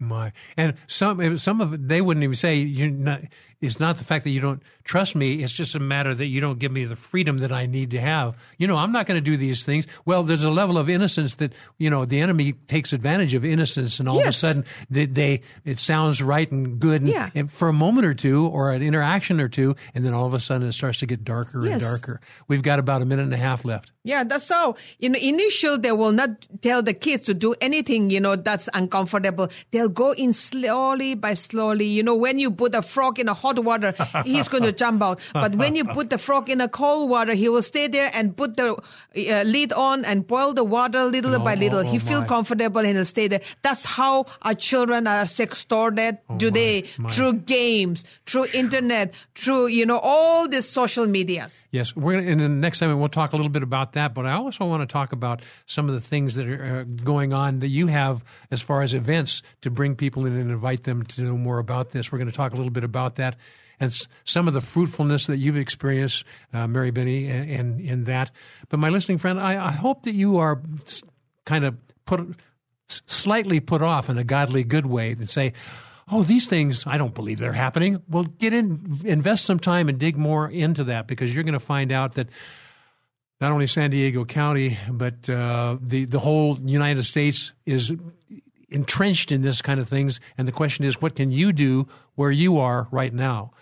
My and some some of they wouldn't even say you not. It's not the fact that you don't trust me. It's just a matter that you don't give me the freedom that I need to have. You know, I'm not going to do these things. Well, there's a level of innocence that you know the enemy takes advantage of innocence, and all of a sudden they, they it sounds right and good, and, Yeah. and for a moment or two or an interaction or two, and then all of a sudden it starts to get darker and darker. We've got about a minute and a half left. Yeah, that's how. In the initial, they will not tell the kids to do anything, you know, that's uncomfortable. They'll go in slowly by slowly. You know, when you put a frog in a hot water, he's going to jump out. But when you put the frog in a cold water, he will stay there and put the uh, lid on and boil the water little by Oh, little. oh, he feel my. comfortable and he'll stay there. That's how our children are sextorted today Oh, my. through games, through internet, through, you know, all these social medias. Yes, we're gonna, in the next segment we'll talk a little bit about that, but I also want to talk about some of the things that are uh, going on that you have as far as events to bring people in and invite them to know more about this. We're going to talk a little bit about that and some of the fruitfulness that you've experienced, uh, Meribeny, in that. But my listening friend, I, I hope that you are kind of put slightly put off in a godly good way and say, "Oh, these things I don't believe they're happening." Well, get in, invest some time and dig more into that because you're going to find out that not only San Diego County but uh, the the whole United States is entrenched in this kind of things. And the question is, what can you do where you are right now?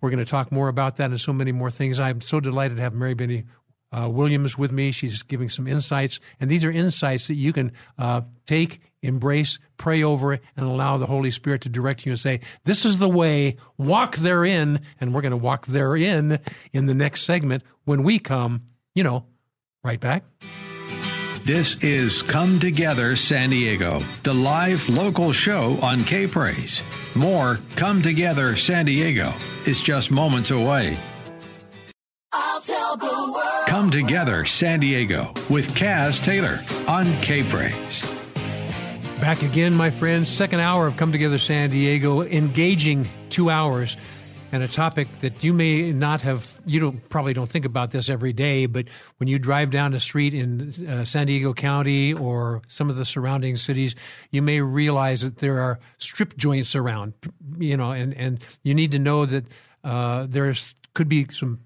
We're going to talk more about that and so many more things. I'm so delighted to have Meribeny uh, Williams with me. She's giving some insights, and these are insights that you can uh, take, embrace, pray over and allow the Holy Spirit to direct you and say, "This is the way. Walk therein." And we're going to walk therein in the next segment when we come. You know, right back. This is Come Together San Diego, the live local show on K Praise. More Come Together San Diego is just moments away. I'll tell the world. Come Together San Diego with Kaz Taylor on K Praise. Back again, my friends. Second hour of Come Together San Diego, engaging two hours and a topic that you may not have, you don't probably don't think about this every day, but when you drive down a street in uh, San Diego County or some of the surrounding cities, you may realize that there are strip joints around, you know, and, and you need to know that uh, there's could be some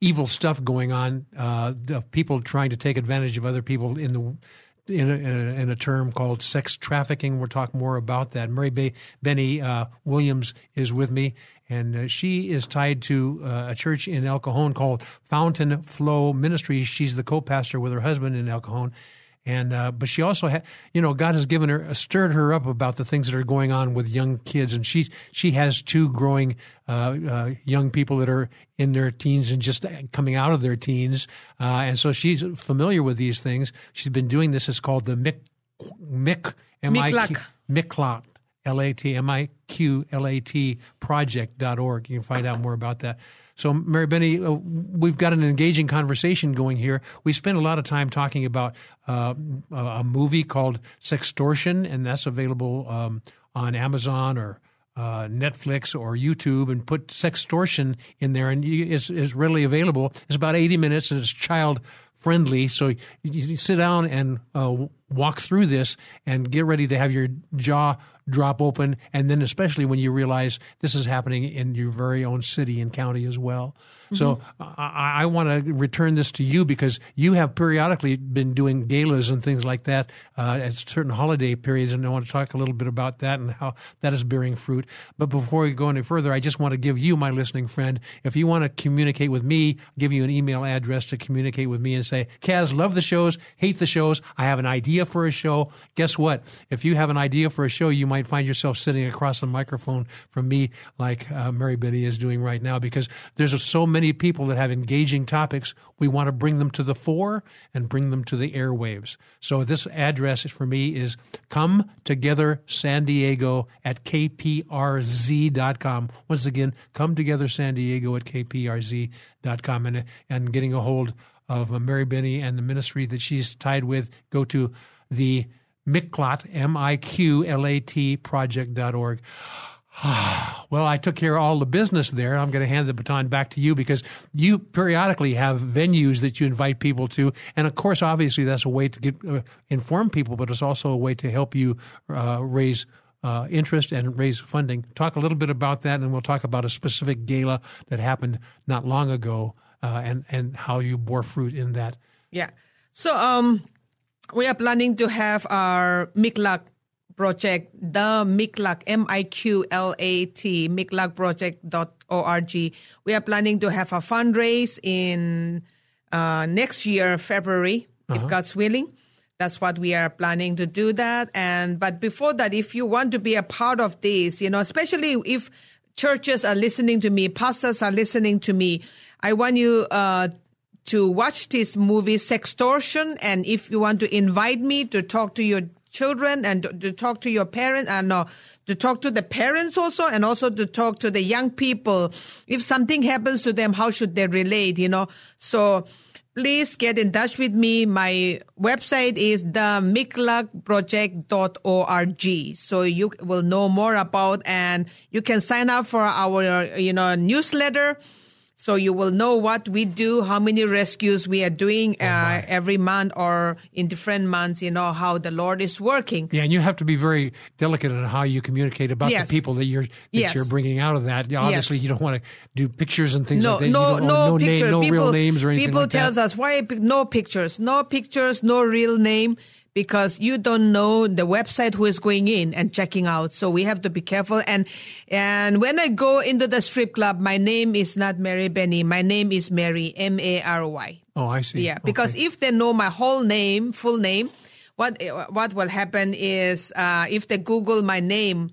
evil stuff going on uh, of people trying to take advantage of other people in the in a, in a, term called sex trafficking. We'll talk more about that. Murray Bay, Benny uh, Williams is with me, and uh, she is tied to uh, a church in El Cajon called Fountain Flow Ministries. She's the co-pastor with her husband in El Cajon. And uh, but she also had, you know, God has given her, uh, stirred her up about the things that are going on with young kids, and she she has two growing uh, uh, young people that are in their teens and just coming out of their teens, uh, and so she's familiar with these things. She's been doing this. It's called the Mick Mick M I Miqlat L A T M I Q L A T project.org. You can find out more about that. So, Meribeny, uh, we've got an engaging conversation going here. We spent a lot of time talking about uh, a movie called Sextortion, and that's available um, on Amazon or uh, Netflix or YouTube, and put Sextortion in there, and it's, is readily available. It's about eighty minutes, and it's child friendly. So you, you sit down and uh, walk through this and get ready to have your jaw drop open. And then, especially when you realize this is happening in your very own city and county as well. Mm-hmm. So I, I want to return this to you because you have periodically been doing galas and things like that uh, at certain holiday periods, and I want to talk a little bit about that and how that is bearing fruit. But before we go any further, I just want to give you, my listening friend, if you want to communicate with me, give you an email address to communicate with me and say, Kaz, love the shows, hate the shows. I have an idea for a show. Guess what? If you have an idea for a show, you might find yourself sitting across the microphone from me, like uh, Meribeny is doing right now, because there's so many many people that have engaging topics. We want to bring them to the fore and bring them to the airwaves. So this address for me is come together San Diego at kprz.com. Once again, come together San Diego at kprz.com and, and getting a hold of Meribeny and the ministry that she's tied with, go to the Miqlat, M-I-Q-L-A-T project.org. well, I took care of all the business there. I'm going to hand the baton back to you because you periodically have venues that you invite people to, and of course, obviously, that's a way to get uh, inform people, but it's also a way to help you uh, raise uh, interest and raise funding. Talk a little bit about that, and we'll talk about a specific gala that happened not long ago, uh, and and how you bore fruit in that. Yeah. So um, we are planning to have our Miqlat project, the Miqlat, M-I-Q-L-A-T, miqlatproject.org. We are planning to have a fundraise in uh, next year, February, uh-huh. if God's willing. That's what we are planning to do that. And but before that, if you want to be a part of this, you know, especially if churches are listening to me, pastors are listening to me, I want you uh, to watch this movie, Sextortion. And if you want to invite me to talk to your children and to, talk to your parents and uh, to talk to the parents also and also to talk to the young people. If something happens to them, how should they relate, you know? So please get in touch with me. My website is the miqlatproject.org. So you will know more about and you can sign up for our, you know, newsletter so you will know what we do, how many rescues we are doing oh uh, every month or in different months, you know, how the Lord is working. Yeah, and you have to be very delicate in how you communicate about yes. the people that you're that yes. you're bringing out of that. Obviously, yes. you don't want to do pictures and things no, like that. No, no, no, pictures. Name, no people, real names or anything People like tells that. us why no pictures, no pictures, no real name because you don't know the website who is going in and checking out. So we have to be careful. And, and when I go into the strip club, my name is not Meribeny. My name is Mary, M-A-R-Y. Oh, I see. Yeah. Because okay. if they know my whole name, full name, what, what will happen is, uh, if they Google my name,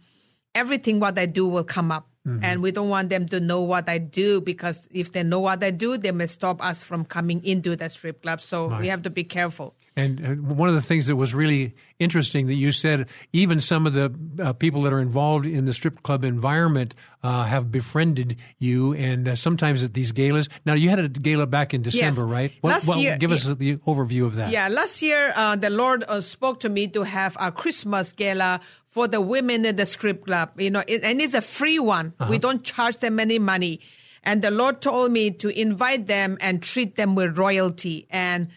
everything what I do will come up. Mm-hmm. And we don't want them to know what I do because if they know what I do, they may stop us from coming into the strip club. So right. we have to be careful. And uh, one of the things that was really interesting that you said, even some of the uh, people that are involved in the strip club environment uh, have befriended you, and uh, sometimes at these galas. Now, you had a gala back in December, Yes. right? Last year- give us the overview of that. Yeah, last year uh, the Lord uh, spoke to me to have a Christmas gala for the women in the strip club. You know, it, and it's a free one. We don't charge them any money. And the Lord told me to invite them and treat them with royalty. And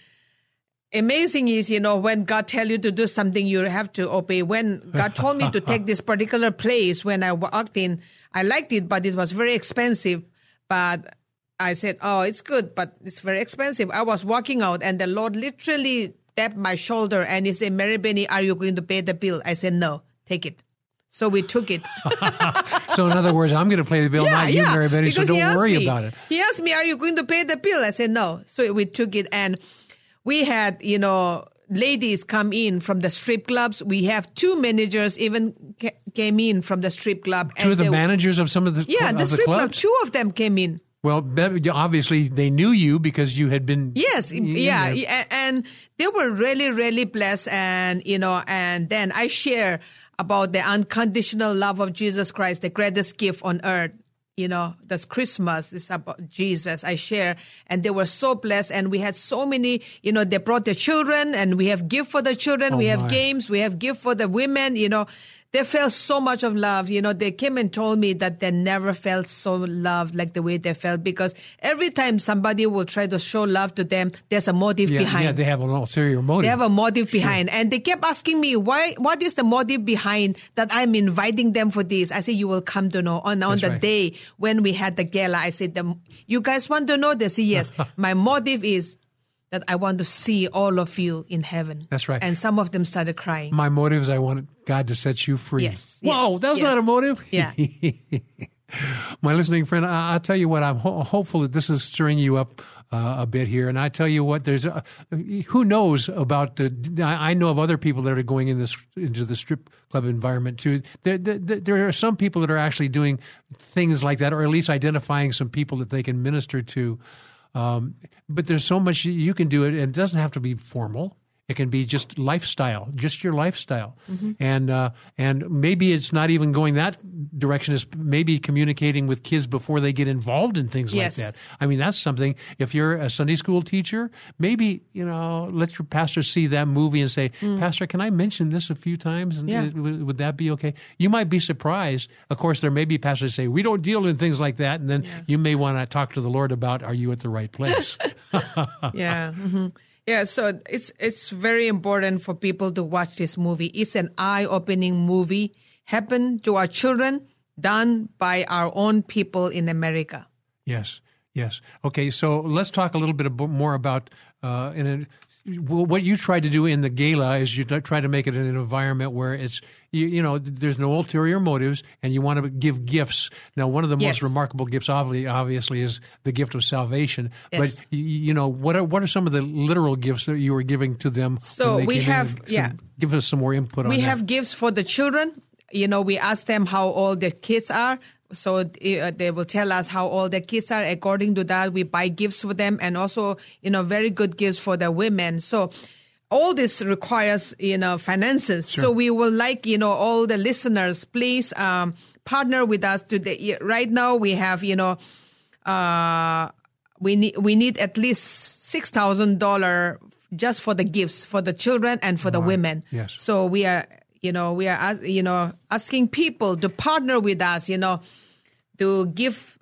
amazing is, you know, when God tell you to do something, you have to obey. When God told me to take this particular place, when I walked in, I liked it, but it was very expensive. But I said, "Oh, it's good, but it's very expensive." I was walking out, and the Lord literally tapped my shoulder, and He said, "Meribeny, are you going to pay the bill?" I said, "No, take it." So we took it. So, in other words, I'm going to pay the bill, not you, Meribeny, so because he don't worry me- about it. He asked me, "Are you going to pay the bill?" I said, "No." So we took it, and we had, you know, ladies come in from the strip clubs. We have two managers even ca- came in from the strip club. Two of the they- managers of some of the, Yeah, of the the strip club. Two of them came in. Well, obviously they knew you because you had been. Yes, yeah, and they were really, really blessed, and you know, and then I share about the unconditional love of Jesus Christ, the greatest gift on earth. You know, that's Christmas. It's about Jesus. I share, and they were so blessed, and we had so many. You know, they brought the children, and we have gift for the children. Oh, we have games. We have gift for the women. You know, they felt so much of love. You know, they came and told me that they never felt so loved like the way they felt because every time somebody will try to show love to them, there's a motive yeah, behind. yeah, they have an ulterior motive. They have a motive behind. And they kept asking me, why, what is the motive behind that I'm inviting them for this? I said, you will come to know. On, on That's the right. day when we had the gala, I said, the, you guys want to know? They said, yes. My motive is that I want to see all of you in heaven. That's right. And some of them started crying. My motive is I want God to set you free. Yes, Whoa, yes, that's yes. not a motive. Yeah. My listening friend, I, I'll tell you what. I'm ho- hopeful that this is stirring you up uh, a bit here. And I tell you what, there's a, who knows about the. I I know of other people that are going in this into the strip club environment too. There, there, there are some people that are actually doing things like that, or at least identifying some people that they can minister to. Um, but there's so much you can do it, it doesn't have to be formal. It can be just lifestyle, just your lifestyle, Mm-hmm. and uh, and maybe it's not even going that direction. Is maybe communicating with kids before they get involved in things Yes. like that. I mean, that's something. If you're a Sunday school teacher, maybe you know, let your pastor see that movie and say, "Pastor, can I mention this a few times? And Mm. Yeah. uh, would, would that be okay?" You might be surprised. Of course, there may be pastors say, "We don't deal in things like that," and then you may want to talk to the Lord about, "Are you at the right place?" yeah. hmm Yeah, so it's it's very important for people to watch this movie. It's an eye-opening movie, happened to our children, done by our own people in America. Yes, yes. Okay, so let's talk a little bit more about uh, in a, what you try to do in the gala is you try to make it an environment where it's you, you know there's no ulterior motives and you want to give gifts. Now, one of the most remarkable gifts, obviously, obviously, is the gift of salvation. Yes. But you know what are what are some of the literal gifts that you were giving to them? So we have- Some- yeah. Give us some more input on We that. have gifts for the children. You know, we ask them how old their kids are. So uh, they will tell us how old their kids are. According to that, we buy gifts for them and also, you know, very good gifts for the women. So all this requires, you know, finances. So we will like, you know, all the listeners, please um, partner with us today. Right now we have, you know, uh, we need we need at least six thousand dollar just for the gifts for the children and for the women. Yes. So we are, you know, we are, you know, asking people to partner with us, you know, to give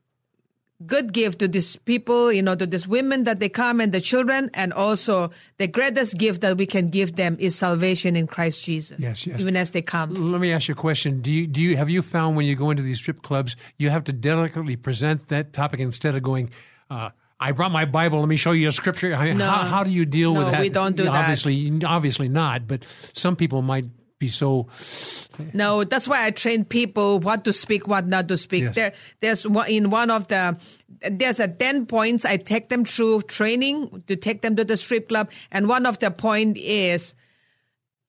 good gift to these people, you know, to these women that they come and the children, and also the greatest gift that we can give them is salvation in Christ Jesus. Yes, yes. Even as they come. Let me ask you a question. Do you do you have you found when you go into these strip clubs, you have to delicately present that topic instead of going, uh, "I brought my Bible. Let me show you a scripture." I mean, No. how, how do you deal with No, that? we don't do that. obviously, Obviously, not. But some people might be so. No, that's why I train people what to speak, what not to speak. Yes. There, there's one, in one of the there's a ten points I take them through training to take them to the strip club, and one of the point is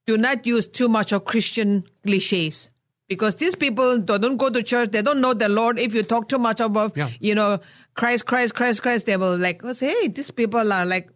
do not use too much of Christian cliches. Because these people don't go to church, they don't know the Lord. If you talk too much about, Yeah. you know, Christ, Christ, Christ, Christ, they will like, say, hey, these people are like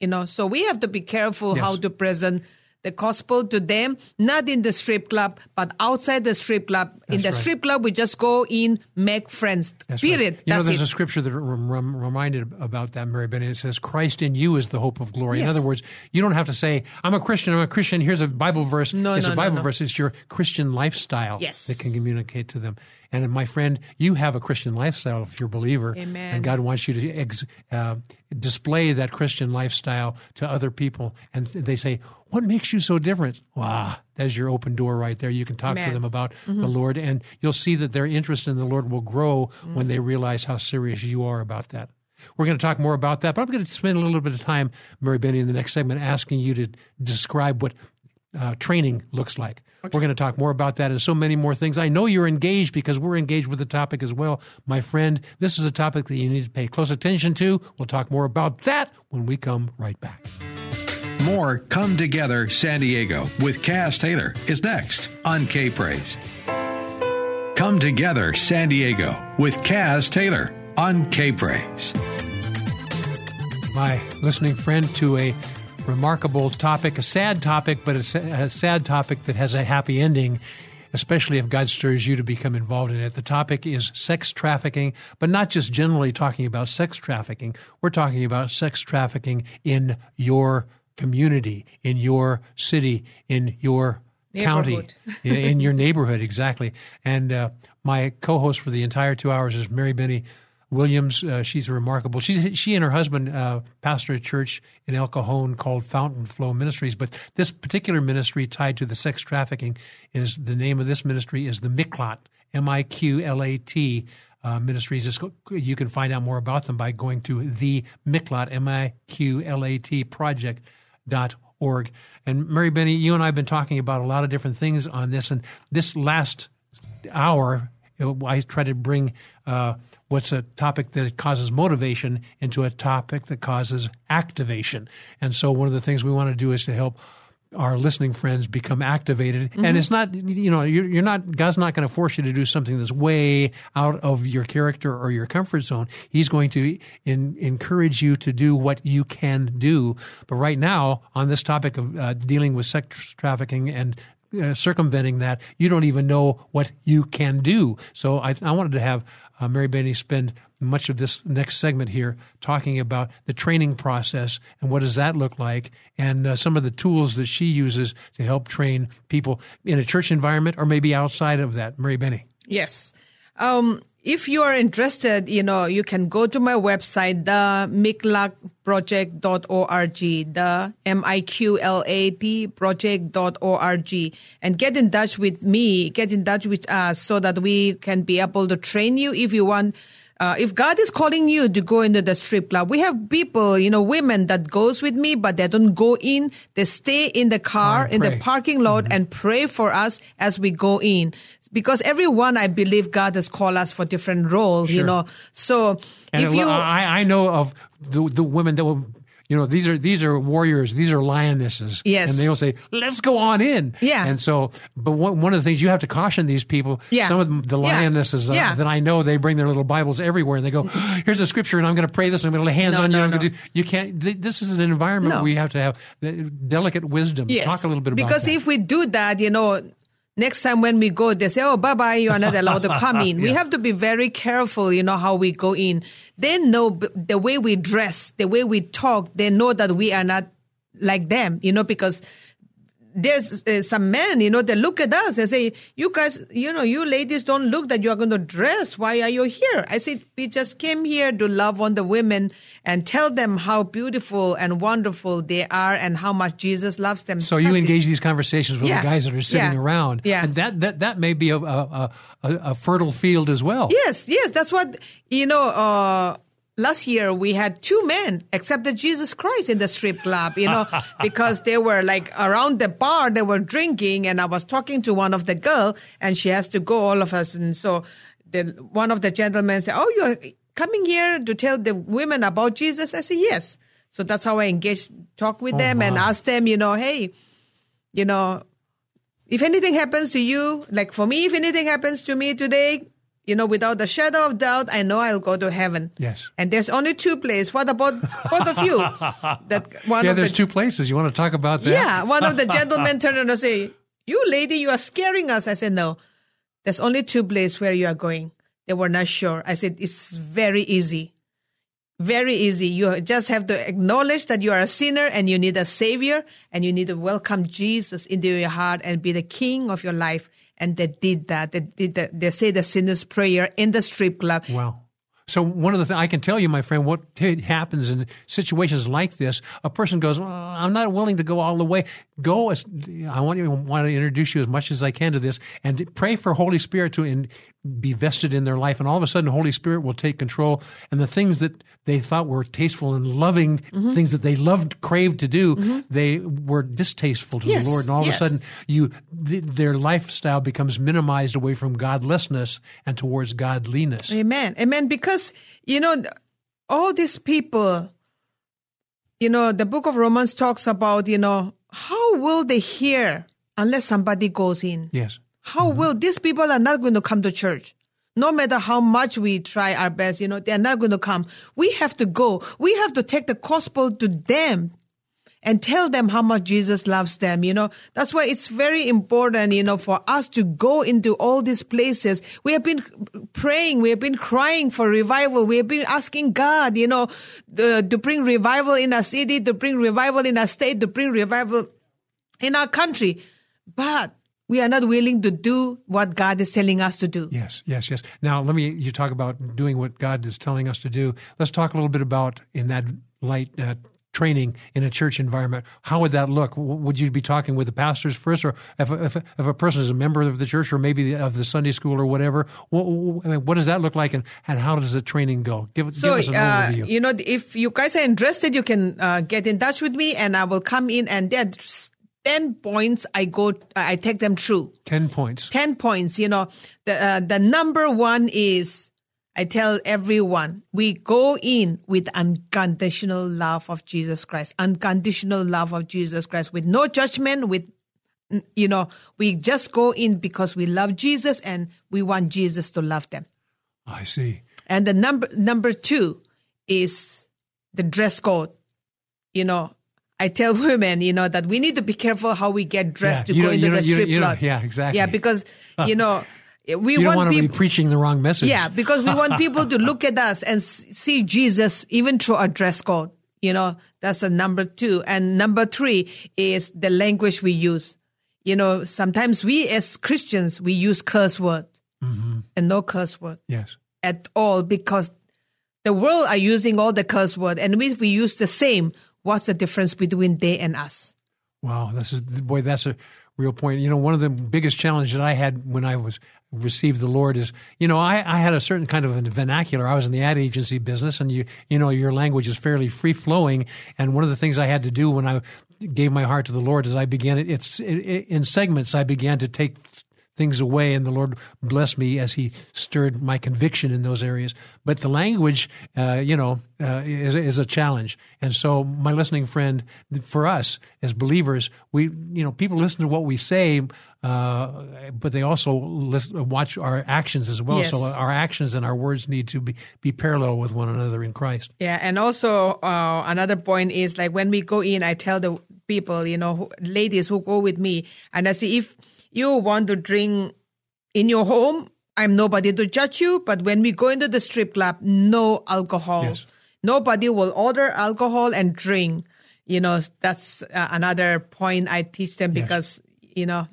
You know, so we have to be careful Yes. how to present the gospel to them, not in the strip club, but outside the strip club. in the right. strip club, we just go in, make friends. That's right. period. You know, That's there's it. a scripture that rem- rem- reminded about that, Meribeny. It says, "Christ in you is the hope of glory." In other words, you don't have to say, "I'm a Christian. I'm a Christian." Here's a Bible verse. No, it's no, a no, Bible no. verse. It's your Christian lifestyle Yes. that can communicate to them. And my friend, you have a Christian lifestyle if you're a believer, Amen. and God wants you to ex- uh, display that Christian lifestyle to other people. And they say, "What makes you so different?" Wow, there's your open door right there. You can talk to them about the Lord, and you'll see that their interest in the Lord will grow when they realize how serious you are about that. We're going to talk more about that, but I'm going to spend a little bit of time, Meribeny, in the next segment, asking you to describe what uh, training looks like. We're going to talk more about that and so many more things. I know you're engaged because we're engaged with the topic as well. My friend, this is a topic that you need to pay close attention to. We'll talk more about that when we come right back. More Come Together San Diego with Kaz Taylor is next on K Praise. Come Together San Diego with Kaz Taylor on K Praise. my listening friend to a remarkable topic, a sad topic, but a, a sad topic that has a happy ending, especially if God stirs you to become involved in it. The topic is sex trafficking, but not just generally talking about sex trafficking. We're talking about sex trafficking in your community, in your city, in your county, in, your neighborhood, exactly. And uh, my co-host for the entire two hours is Meribeny Williams. Uh, she's remarkable. She's she and her husband uh, pastor a church in El Cajon called Fountain Flow Ministries. But this particular ministry tied to the sex trafficking is the name of this ministry is the Miklat, M I Q L A T. Uh, ministries. It's- You can find out more about them by going to the Miklat, M I Q L A T project dot org. And Meribeny, you and I have been talking about a lot of different things on this. And this last hour, I try to bring uh, what's a topic that causes motivation into a topic that causes activation. And so one of the things we want to do is to help our listening friends become activated. And it's not, you know, you're, you're not, God's not going to force you to do something that's way out of your character or your comfort zone. He's going to in, encourage you to do what you can do. But right now, on this topic of uh, dealing with sex trafficking and uh, circumventing that, you don't even know what you can do. So I, I wanted to have uh, Meribeny spend much of this next segment here talking about the training process and what does that look like, and uh, some of the tools that she uses to help train people in a church environment or maybe outside of that. Meribeny. Yes. Um, if you are interested, you know, you can go to my website, the miqlatproject.org, the M-I-Q-L-A-T project.org, and get in touch with me, get in touch with us so that we can be able to train you if you want uh, if God is calling you to go into the strip club, we have people, you know, women that goes with me, but they don't go in. They stay in the car, and in the parking lot and pray for us as we go in. Because everyone, I believe God has called us for different roles, you know. So And if you, I, I know of the, the women that will, you know, these are these are warriors, these are lionesses. Yes. and they will say, "Let's go on in." Yeah. and so, but one, one of the things you have to caution these people. Yeah. some of them, the Yeah. lionesses uh, Yeah. that I know, they bring their little Bibles everywhere, and they go, "Here's a scripture, and I'm going to pray this. I'm going to lay hands No, on you. I'm going to do." You can't. Th- this is an environment No. where you have to have the delicate wisdom. yes, Talk a little bit about because that. if we do that, you know, next time when we go, they say, "Oh, bye bye, you are not allowed to come in." We have to be very careful, you know, how we go in. They know the way we dress, the way we talk. They know that we are not like them, you know, because there's uh, some men, you know, they look at us and say, "You guys, you know, you ladies don't look that you are going to dress. Why are you here?" I said, "We just came here to love on the women and tell them how beautiful and wonderful they are and how much Jesus loves them." So you That's it. engage these conversations with Yeah. the guys that are sitting Yeah. around, Yeah. and that that that may be a a, a, a fertile field as well. Yes, yes, that's what you know. Uh, last year we had two men accepted Jesus Christ in the strip club, you know, because they were like around the bar, they were drinking, and I was talking to one of the girl, and she has to go, all of us, and so the one of the gentlemen said, "Oh, you're coming here to tell the women about Jesus?" I said, "Yes." So that's how I engaged, talk with Oh, them, and ask them, you know, hey, you know, if anything happens to you, like for me, if anything happens to me today, you know, without a shadow of doubt, I know I'll go to heaven. Yes. And there's only two places. What about both of you? That one yeah, of there's the, two places. You want to talk about that? Yeah, one of the gentlemen turned around and say, "You lady, you are scaring us." I said, "No, there's only two places where you are going." They were not sure. I said, "It's very easy, very easy. You just have to acknowledge that you are a sinner and you need a savior, and you need to welcome Jesus into your heart and be the king of your life." And they did that. They did that. They say the sinner's prayer in the strip club. Wow. So one of the things I can tell you, my friend, what happens in situations like this, a person goes, well, "I'm not willing to go all the way." Go. As, I want you want to introduce you as much as I can to this, and pray for Holy Spirit to in, be vested in their life, and all of a sudden, the Holy Spirit will take control, and the things that they thought were tasteful and loving, Mm-hmm. things that they loved, craved to do, they were distasteful to Yes, the Lord, and all yes. of a sudden, you th- their lifestyle becomes minimized away from godlessness and towards godliness. Amen. Amen. Because, you know, all these people, you know, the book of Romans talks about, you know, how will they hear unless somebody goes in? Yes. How mm-hmm. will these people are not going to come to church? No matter how much we try our best, you know, they're not going to come. We have to go. We have to take the gospel to them and tell them how much Jesus loves them. You know, that's why it's very important, you know, for us to go into all these places. We have been praying. We have been crying for revival. We have been asking God, you know, to bring revival in our city, to bring revival in our state, to bring revival in our country. But we are not willing to do what God is telling us to do. Yes, yes, yes. Now, let me, you talk about doing what God is telling us to do. Let's talk a little bit about, in that light, uh, training in a church environment. How would that look? Would you be talking with the pastors first, or if, a- if, if a person is a member of the church, or maybe of the Sunday school or whatever? What, what does that look like, and, and how does the training go? Give, So, give us an uh, overview. you know, if you guys are interested, you can uh, get in touch with me and I will come in and 10 points I go, I take them through. Ten points. 10 points, you know, the, uh, the number one is I tell everyone we go in with unconditional love of Jesus Christ, unconditional love of Jesus Christ with no judgment, with, you know, we just go in because we love Jesus and we want Jesus to love them. I see. And the number number two is the dress code. You know, I tell women, you know, that we need to be careful how we get dressed Yeah, to go into the don't- you don't- strip club. yeah, exactly. Yeah, because you know we You don't want want to be preaching the wrong message. Yeah, because we want people to look at us and see Jesus even through our dress code. You know, that's the number two. And number three is the language we use. You know, sometimes we as Christians, we use curse word Mm-hmm. and no curse word Yes. at all because the world are using all the curse word and we, we use the same, what's the difference between they and us? Wow, this is boy. That's a real point. You know, one of the biggest challenges that I had when I was received the Lord is, you know, I, I had a certain kind of a vernacular. I was in the ad agency business, and you, you know, your language is fairly free flowing. And one of the things I had to do when I gave my heart to the Lord is I began it. It's it, it, in segments. I began to take things away, and the Lord blessed me as He stirred my conviction in those areas. But the language, uh, you know, uh, is, is a challenge. And so, my listening friend, for us as believers, we, you know, people listen to what we say, uh, but they also listen, watch our actions as well. Yes. So, our actions and our words need to be, be parallel with one another in Christ. Yeah, and also uh, another point is like when we go in, I tell the people, you know, ladies who go with me, and I see if you want to drink in your home, I'm nobody to judge you. But when we go into the strip club, no alcohol. Yes. Nobody will order alcohol and drink. You know, that's uh, another point I teach them because you know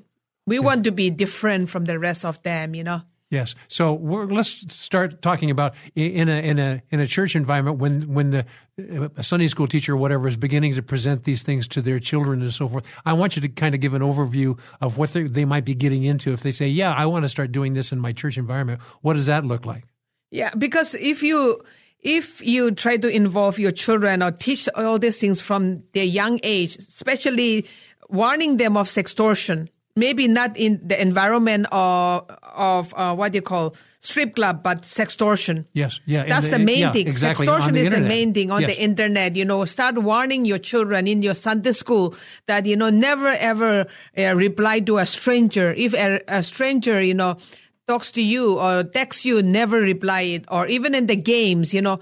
we want to be different from the rest of them. You know. Yes. So let's start talking about in a in a in a church environment when when the uh, a Sunday school teacher or whatever is beginning to present these things to their children and so forth. I want you to kind of give an overview of what they they might be getting into if they say, "Yeah, I want to start doing this in my church environment." What does that look like? Yeah, because if you if you try to involve your children or teach all these things from their young age, especially warning them of sextortion, maybe not in the environment of of uh, what you call strip club, but sextortion. Yes. Yeah. That's the main yeah, thing. Exactly. on Sextortion is the main thing on Yes. the internet. You know, start warning your children in your Sunday school that, you know, never ever uh, reply to a stranger. If a, a stranger, you know, talks to you or texts you, never reply it. Or even in the games, you know,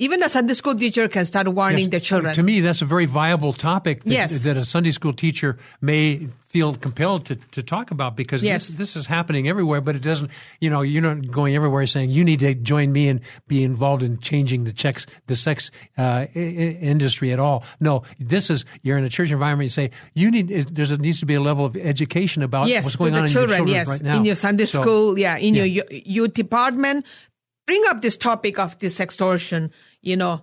even a Sunday school teacher can start warning Yes. the children. To me, that's a very viable topic that, Yes. that a Sunday school teacher may feel compelled to, to talk about because Yes. this, this is happening everywhere, but it doesn't, you know, you're not going everywhere saying you need to join me and be involved in changing the checks, the sex uh, i- industry at all. No, this is, you're in a church environment, you say, you need, there's needs to be a level of education about yes, what's going on children, in your children yes, right now. in your Sunday So- school, yeah, in Yeah. your youth department, bring up this topic of this extortion, you know,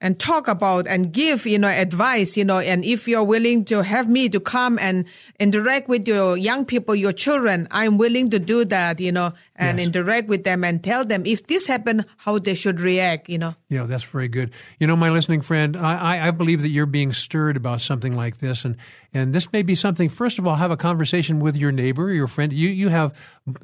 and talk about and give, you know, advice, you know, and if you're willing to have me to come and interact with your young people, your children, I'm willing to do that, you know, and Yes. interact with them and tell them if this happened, how they should react, you know. Know, that's very good. You know, my listening friend, I, I, believe that you're being stirred about something like this. And, and this may be something, first of all, have a conversation with your neighbor, your friend. You, you have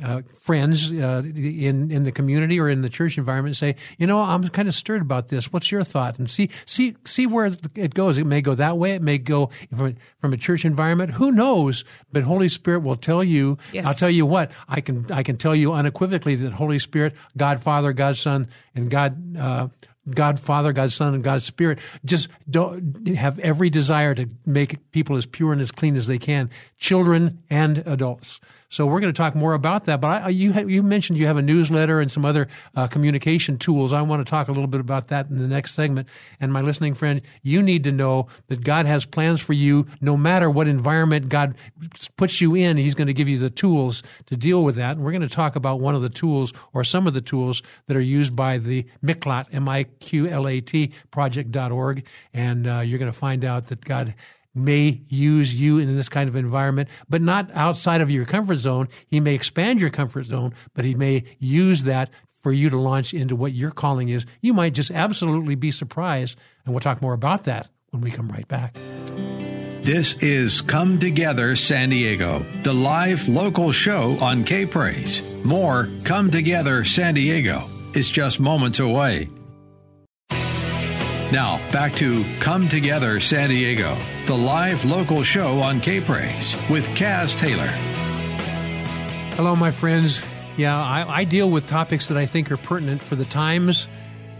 uh, friends uh, in, in the community or in the church environment say, you know, I'm kind of stirred about this. What's your thought? And see, see, see where it goes. It may go that way. It may go from a, from a church environment. Who knows? But Holy Spirit will tell you. Yes. I'll tell you what. I can I can tell you unequivocally that Holy Spirit, God Father, God Son, and God. Uh, God Father, God Son, and God Spirit just don't have every desire to make people as pure and as clean as they can, children and adults. So we're going to talk more about that. But I, you you mentioned you have a newsletter and some other uh, communication tools. I want to talk a little bit about that in the next segment. And my listening friend, you need to know that God has plans for you, no matter what environment God puts you in. He's going to give you the tools to deal with that. And we're going to talk about one of the tools or some of the tools that are used by the Miklat, M-I-Q-L-A-T project.org. And uh, you're going to find out that God may use you in this kind of environment, but not outside of your comfort zone. He may expand your comfort zone, but he may use that for you to launch into what your calling is. You might just absolutely be surprised. And we'll talk more about that when we come right back. This is Come Together San Diego, the live local show on K Praise. More Come Together San Diego is just moments away. Now, back to Come Together San Diego, the live local show on K Praise with Kaz Taylor. Hello, my friends. Yeah, I, I deal with topics that I think are pertinent for the times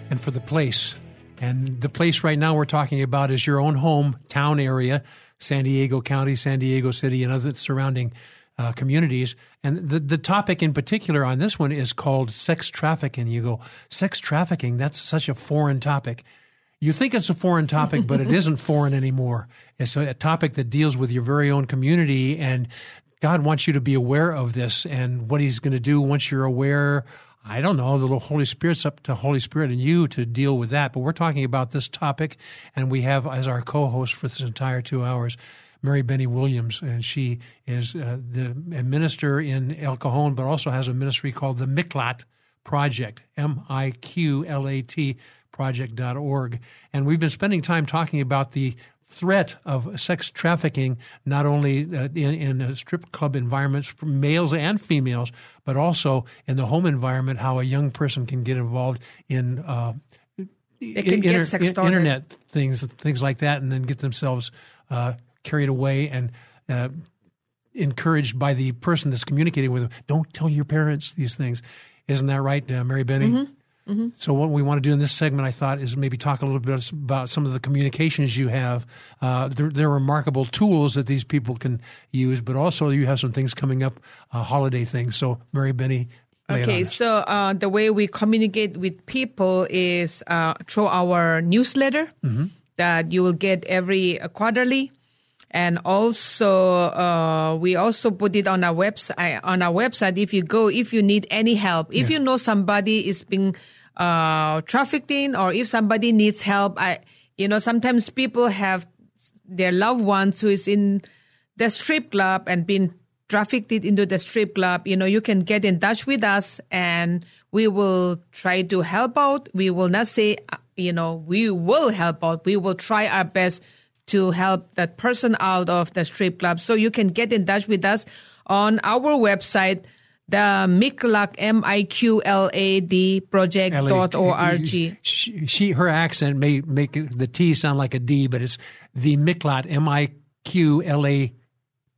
and for the place. And the place right now we're talking about is your own home town area, San Diego County, San Diego City, and other surrounding uh, communities. And the, the topic in particular on this one is called sex trafficking. You go, sex trafficking, that's such a foreign topic. You think it's a foreign topic, but it isn't foreign anymore. It's a, topic that deals with your very own community, and God wants you to be aware of this and what He's going to do once you're aware. I don't know. The Holy Spirit's up to Holy Spirit and you to deal with that. But we're talking about this topic, and we have as our co-host for this entire two hours. Meribeny Williams, and she is uh, the a minister in El Cajon, but also has a ministry called the Miklat Project, M I Q L A T project.org. And we've been spending time talking about the threat of sex trafficking, not only uh, in, in strip club environments for males and females, but also in the home environment, how a young person can get involved in uh, They can get sextorted. internet things, things like that, and then get themselves uh, carried away and uh, encouraged by the person that's communicating with them. Don't tell your parents these things. Isn't that right, uh, Meribeny? Mm-hmm. So what we want to do in this segment, I thought, is maybe talk a little bit about some of the communications you have. Uh, they're, they're remarkable tools that these people can use, but also you have some things coming up, uh, holiday things. So, Meribeny, lay it on Okay, so uh, the way we communicate with people is uh, through our newsletter that you will get every uh, quarterly, and also uh, we also put it on our website. On our website, if you go, if you need any help, if you know somebody is being uh, trafficked in, or if somebody needs help, I, you know, sometimes people have their loved ones who is in the strip club and been trafficked into the strip club, you know, you can get in touch with us and we will try to help out. We will not say, uh, you know, we will help out. We will try our best to help that person out of the strip club. So you can get in touch with us on our website, the MICLAD, M-I-Q-L-A-D project.org. She, she, her accent may make the T sound like a D, but it's the Miklat, M I Q L A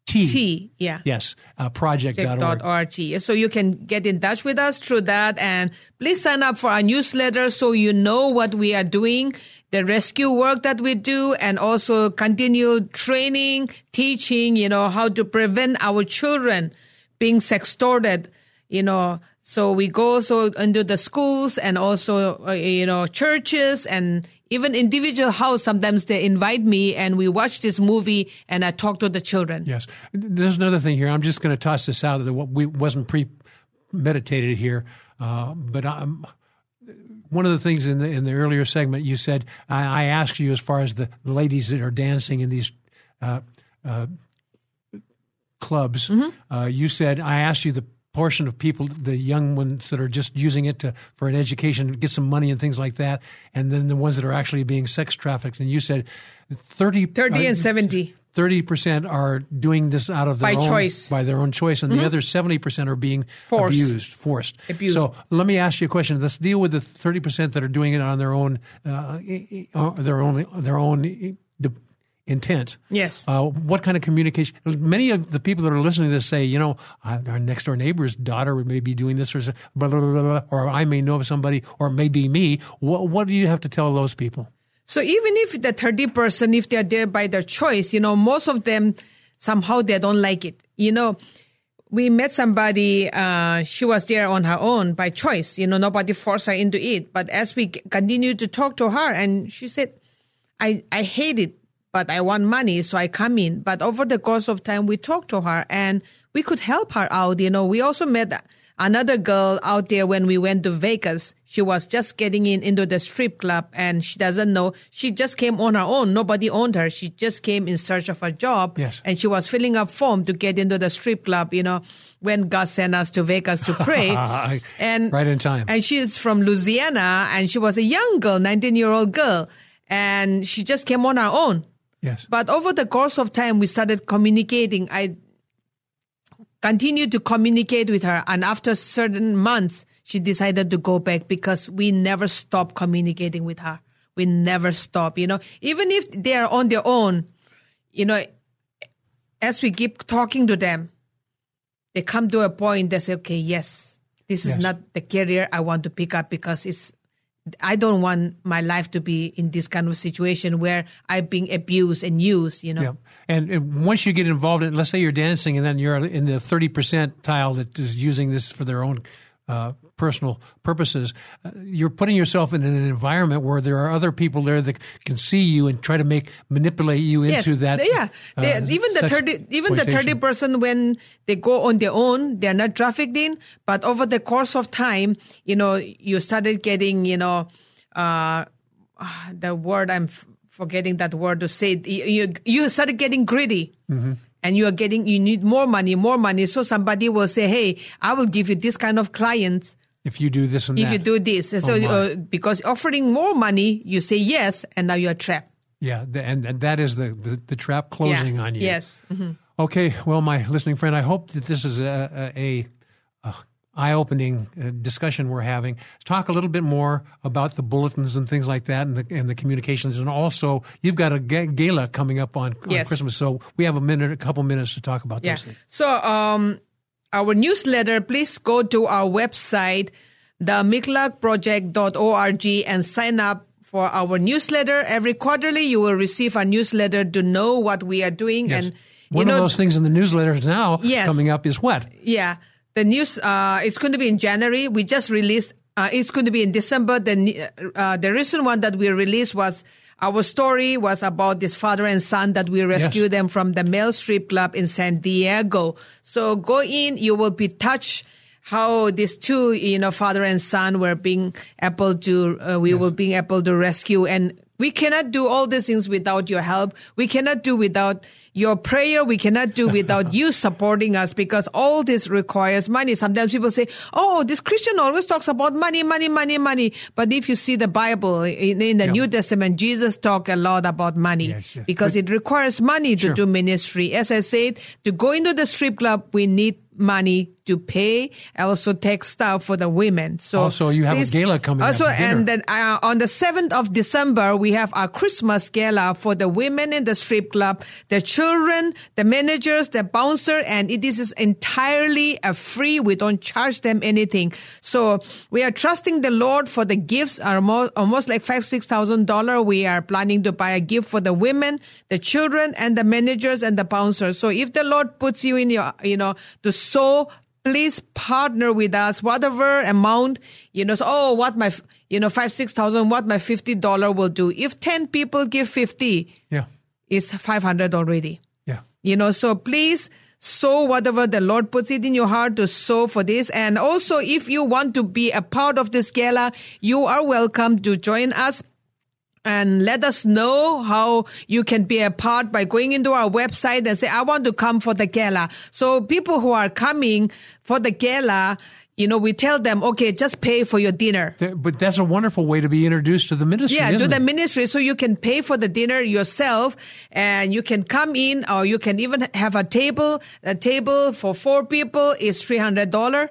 T. T, yeah. Yes, uh, project.org. org. So you can get in touch with us through that. And please sign up for our newsletter so you know what we are doing, the rescue work that we do, and also continue training, teaching, you know, how to prevent our children being sextorted, you know. So we go so into the schools and also, uh, you know, churches and even individual house. Sometimes they invite me and we watch this movie and I talk to the children. Yes. There's another thing here. I'm just going to toss this out that we wasn't premeditated here, uh, but I'm one of the things in the in the earlier segment you said I, I asked you as far as the ladies that are dancing in these uh, uh, clubs. Mm-hmm. Uh, you said I asked you the portion of people, the young ones that are just using it to for an education, get some money and things like that, and then the ones that are actually being sex trafficked. And you said 30, 30 and 70. 30% are doing this out of their by own choice. by their own choice and mm-hmm. the other 70% are being forced. abused forced abused. so let me ask you a question let's deal with the 30% that are doing it on their own uh, their own their own intent. Yes. Uh, what kind of communication? Many of the people that are listening to this say, you know, our next door neighbor's daughter may be doing this, or blah, blah, blah, blah, or I may know of somebody, or maybe me. What, what do you have to tell those people? So even if the 30 person, if they're there by their choice, you know, most of them somehow they don't like it. You know, we met somebody, uh, she was there on her own by choice. You know, nobody forced her into it. But as we continued to talk to her, and she said, I, I hate it but I want money, so I come in. But over the course of time, we talked to her and we could help her out. You know, we also met another girl out there when we went to Vegas. She was just getting in into the strip club and she doesn't know. She just came on her own. Nobody owned her. She just came in search of a job. Yes. And she was filling up form to get into the strip club, you know, when God sent us to Vegas to pray. and right in time. And she's from Louisiana and she was a young girl, 19 year old girl. And she just came on her own Yes. But over the course of time, we started communicating. I continued to communicate with her. And after certain months, she decided to go back because we never stopped communicating with her. We never stop, you know, even if they are on their own, you know, as we keep talking to them, they come to a point they say, okay, yes, this is not the career I want to pick up because it's I don't want my life to be in this kind of situation where I'm being abused and used, you know. Yeah. And, and once you get involved in, let's say you're dancing and then you're in the 30 percentile that is using this for their own uh, personal purposes, uh, you're putting yourself in an environment where there are other people there that can see you and try to make manipulate you yes, into that. Yeah, uh, even the thirty, even the thirty person when they go on their own, they're not trafficked in. But over the course of time, you know, you started getting, you know, uh, the word I'm forgetting that word to say. You you started getting greedy. Mm-hmm and you are getting you need more money more money so somebody will say hey i will give you this kind of clients if you do this and if that. you do this so oh uh, because offering more money you say yes and now you're trapped yeah and, and that is the, the, the trap closing yeah. on you yes mm-hmm. okay well my listening friend i hope that this is a, a, a eye-opening uh, discussion we're having. Let's talk a little bit more about the bulletins and things like that, and the, and the communications, and also you've got a gala coming up on, on yes. Christmas, so we have a minute, a couple minutes to talk about yeah. those things. So, um, our newsletter, please go to our website, themiklatproject.org, and sign up for our newsletter. Every quarterly, you will receive a newsletter to know what we are doing yes. and. One of those things in the newsletters now yes. coming up is what? Yeah the news uh, it's going to be in January. We just released. Uh, it's going to be in December. The uh, the recent one that we released was our story was about this father and son that we rescued yes. them from the male strip club in San Diego. So go in, you will be touched how these two, you know, father and son were being able to, uh, we yes. were being able to rescue and we cannot do all these things without your help. We cannot do without your prayer. We cannot do without you supporting us because all this requires money. Sometimes people say, Oh, this Christian always talks about money, money, money, money. But if you see the Bible in, in the yeah. New Testament, Jesus talked a lot about money yes, yes. because but, it requires money to sure. do ministry. As I said, to go into the strip club, we need money to pay. Also textile for the women. So Also, you have a gala coming up, Also, dinner. and then uh, on the 7th of December, we have our Christmas gala for the women in the strip club, the children, the managers, the bouncer, and it is entirely uh, free. We don't charge them anything. So we are trusting the Lord for the gifts are mo- almost like five, six thousand dollar. We are planning to buy a gift for the women, the children, and the managers and the bouncers. So if the Lord puts you in your, you know, to sow please partner with us. Whatever amount you know so, oh what my you know five six thousand what my fifty dollar will do. If 10 people give 50 Yeah. it's 500 already. Yeah. you know so please sow whatever the lord puts it in your heart to sow for this. And also if you want to be a part of this gala you are welcome to join us and let us know how you can be a part by going into our website and say, I want to come for the gala. So people who are coming for the gala, you know, we tell them, okay, just pay for your dinner. But that's a wonderful way to be introduced to the ministry. Yeah, isn't the it? ministry so you can pay for the dinner yourself and you can come in or you can even have a table. A table for four people is $300.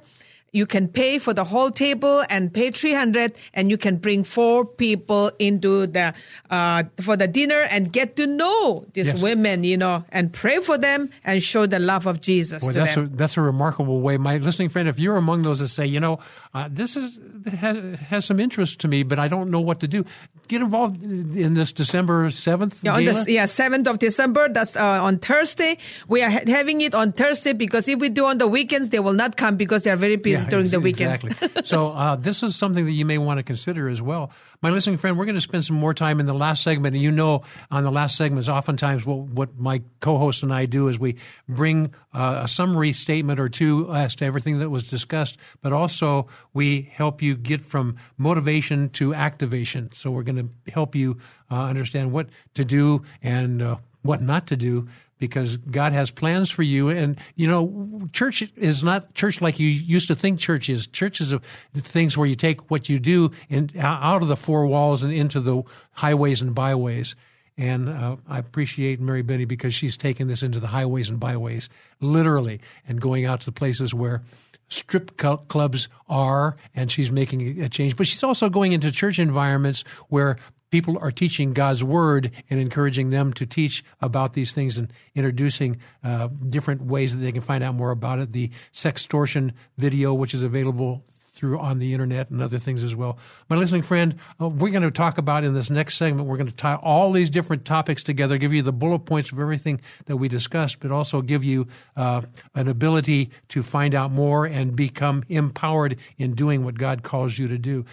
You can pay for the whole table and pay 300 and you can bring four people into the, uh, for the dinner and get to know these Yes. women, you know, and pray for them and show the love of Jesus Boy, that's them. a that's a remarkable way. My listening friend, if you're among those that say, you know, uh, this is has, has some interest to me, but I don't know what to do, get involved in this December seventh. Yeah, yeah seventh of December. That's uh, on Thursday. We are ha- having it on Thursday because if we do on the weekends, they will not come because they are very busy during the weekend. Exactly. so uh, this is something that you may want to consider as well. My listening friend, we're going to spend some more time in the last segment, and you know, on the last segment oftentimes what what my co-host and I do is we bring uh, a summary statement or two as to everything that was discussed, but also we help you get from motivation to activation. So we're going to help you uh, understand what to do and uh, what not to do because God has plans for you. And, you know, church is not church like you used to think church is. Church is things where you take what you do in, out of the four walls and into the highways and byways. And uh, I appreciate Meribeny because she's taken this into the highways and byways, literally, and going out to the places where strip clubs are, and she's making a change. But she's also going into church environments where people are teaching God's word and encouraging them to teach about these things and introducing uh, different ways that they can find out more about it. The sextortion video, which is available through on the internet and other things as well. My listening friend, uh, we're going to talk about in this next segment, we're going to tie all these different topics together, give you the bullet points of everything that we discussed, but also give you uh, an ability to find out more and become empowered in doing what God calls you to do.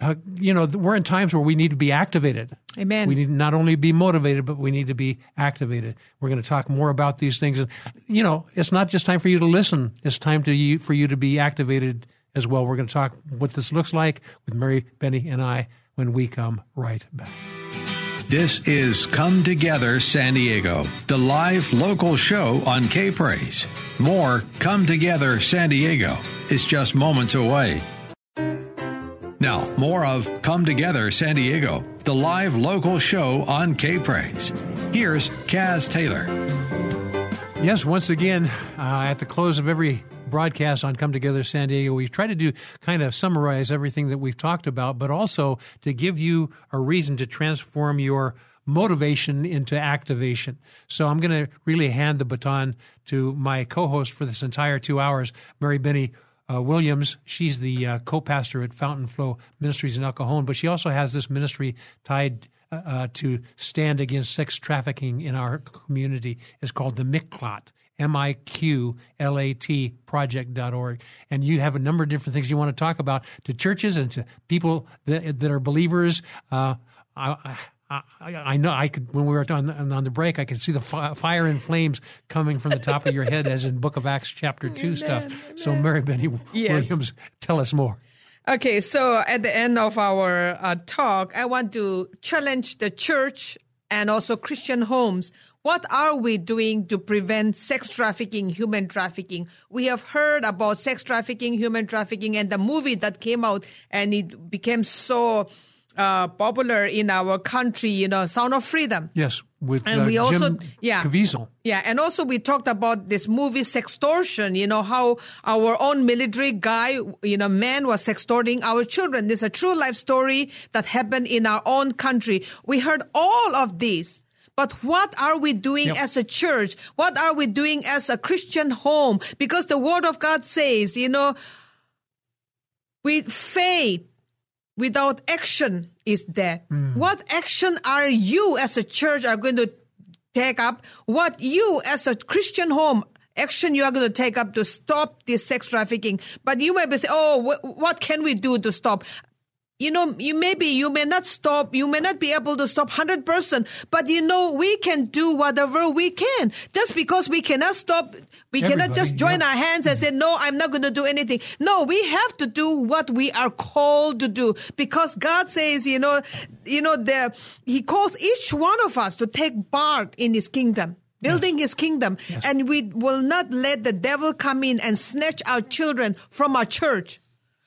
Uh, you know, we're in times where we need to be activated. Amen. We need not only be motivated, but we need to be activated. We're going to talk more about these things. And, you know, it's not just time for you to listen. It's time to you, for you to be activated as well. We're going to talk what this looks like with Mary, Benny, and I when we come right back. This is Come Together San Diego, the live local show on K Praise. More Come Together San Diego is just moments away. Now, more of Come Together San Diego, the live local show on K Praise. Here's Kaz Taylor. Yes, once again, uh, at the close of every broadcast on Come Together San Diego, we try to do kind of summarize everything that we've talked about, but also to give you a reason to transform your motivation into activation. So I'm going to really hand the baton to my co-host for this entire two hours, Meribeny uh, Williams. She's the uh, co-pastor at Fountain Flow Ministries in El Cajon, but she also has this ministry tied uh, uh, to stand against sex trafficking in our community. It's called the Miklat. M-I-Q-L-A-T project.org. And you have a number of different things you want to talk about to churches and to people that, that are believers. Uh, I, I, I know I could when we were on the, on the break. I could see the fi- fire and flames coming from the top of your head, as in Book of Acts chapter two stuff. So, Meribeny Yes. Williams, tell us more. Okay, so at the end of our uh, talk, I want to challenge the church and also Christian homes. What are we doing to prevent sex trafficking, human trafficking? We have heard about sex trafficking, human trafficking, and the movie that came out, and it became so uh, popular in our country, you know, Sound of Freedom. Yes, with And uh, we also- Jim yeah. Caviezel. Yeah, and also we talked about this movie sextortion, you know, how our own military guy, you know, man was sextorting our children. This is a true life story that happened in our own country. We heard all of this. But what are we doing Yep. as a church? What are we doing as a Christian home? Because the word of God says, you know, with faith without action is dead. Hmm. What action are you as a church are going to take up? What you as a Christian home action you are going to take up to stop this sex trafficking? But you may be saying, oh, wh- what can we do to stop? You know, you maybe you may not stop, you may not be able to stop 100%, but you know, we can do whatever we can. Just because we cannot stop, we cannot just join yeah. our hands and say, no, I'm not going to do anything. No, we have to do what we are called to do because God says, you know, you know, the, He calls each one of us to take part in His kingdom. Building his kingdom, and we will not let the devil come in and snatch our children from our church.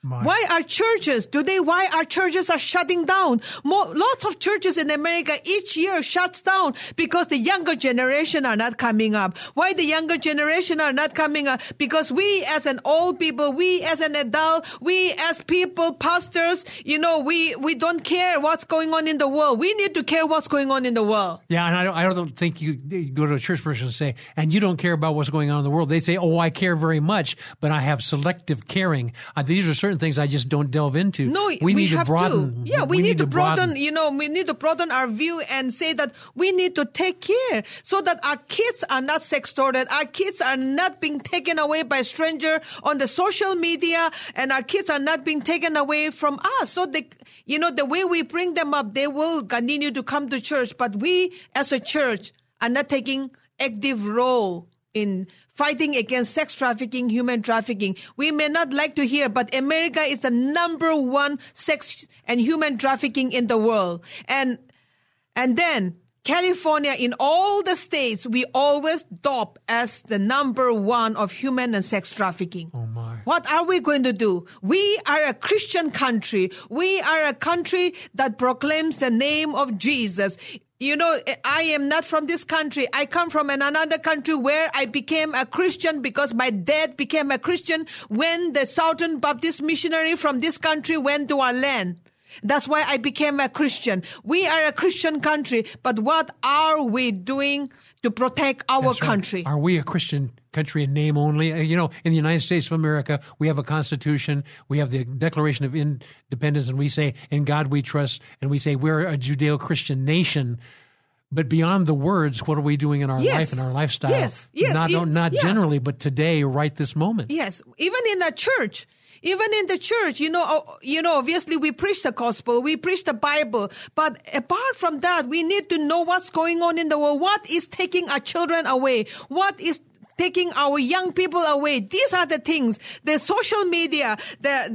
My. Why are churches today? Why our churches are shutting down? More, lots of churches in America each year shuts down because the younger generation are not coming up. Why the younger generation are not coming up? Because we as an old people, we as an adult, we as people, pastors, you know, we, we don't care what's going on in the world. We need to care what's going on in the world. Yeah, and I don't, I don't think you, you go to a church person and say, and you don't care about what's going on in the world. They say, oh, I care very much, but I have selective caring. Uh, these are certain things I just don't delve into. No, we need have to broaden. To. Yeah, we, need, to broaden, You know, we need to broaden our view and say that we need to take care so that our kids are not sextorted, our kids are not being taken away by a stranger on the social media, and our kids are not being taken away from us. So they, you know, the way we bring them up, they will continue to come to church. But we, as a church, are not taking active role in fighting against sex trafficking, human trafficking. We may not like to hear, but America is the number one sex and human trafficking in the world. And, and then California, in all the states, we always top as the number one of human and sex trafficking. Oh my. What are we going to do? We are a Christian country. We are a country that proclaims the name of Jesus. You know, I am not from this country. I come from an another country where I became a Christian because my dad became a Christian when the Southern Baptist missionary from this country went to our land. That's why I became a Christian. We are a Christian country, but what are we doing to protect our That's right. country? Are we a Christian country in name only? Uh, You know, in the United States of America, we have a constitution, we have the Declaration of Independence, and we say, in God we trust, and we say we're a Judeo Christian nation. But beyond the words, what are we doing in our Yes. life and our lifestyle? Yes. Yes. Not, E- not yeah. generally, but today, right this moment. Yes, even in the church. Even in the church, you know, you know, obviously we preach the gospel, we preach the Bible, but apart from that, we need to know what's going on in the world. What is taking our children away? What is taking our young people away? These are the things. The social media, the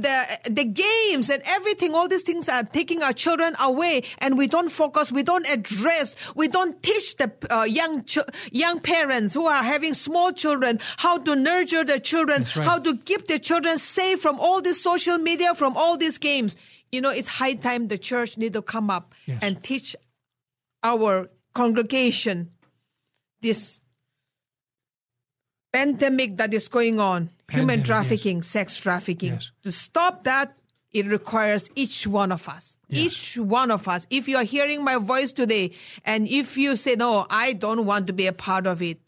the the games, and everything. All these things are taking our children away, and we don't focus. We don't address. We don't teach the uh, young ch- young parents who are having small children how to nurture the children, right. how to keep the children safe from all this social media, from all these games. You know, it's high time the church need to come up Yes. and teach our congregation this pandemic that is going on, human Pandemic, trafficking, sex trafficking. Yes. To stop that, it requires each one of us. Yes. Each one of us. If you are hearing my voice today and if you say, no, I don't want to be a part of it,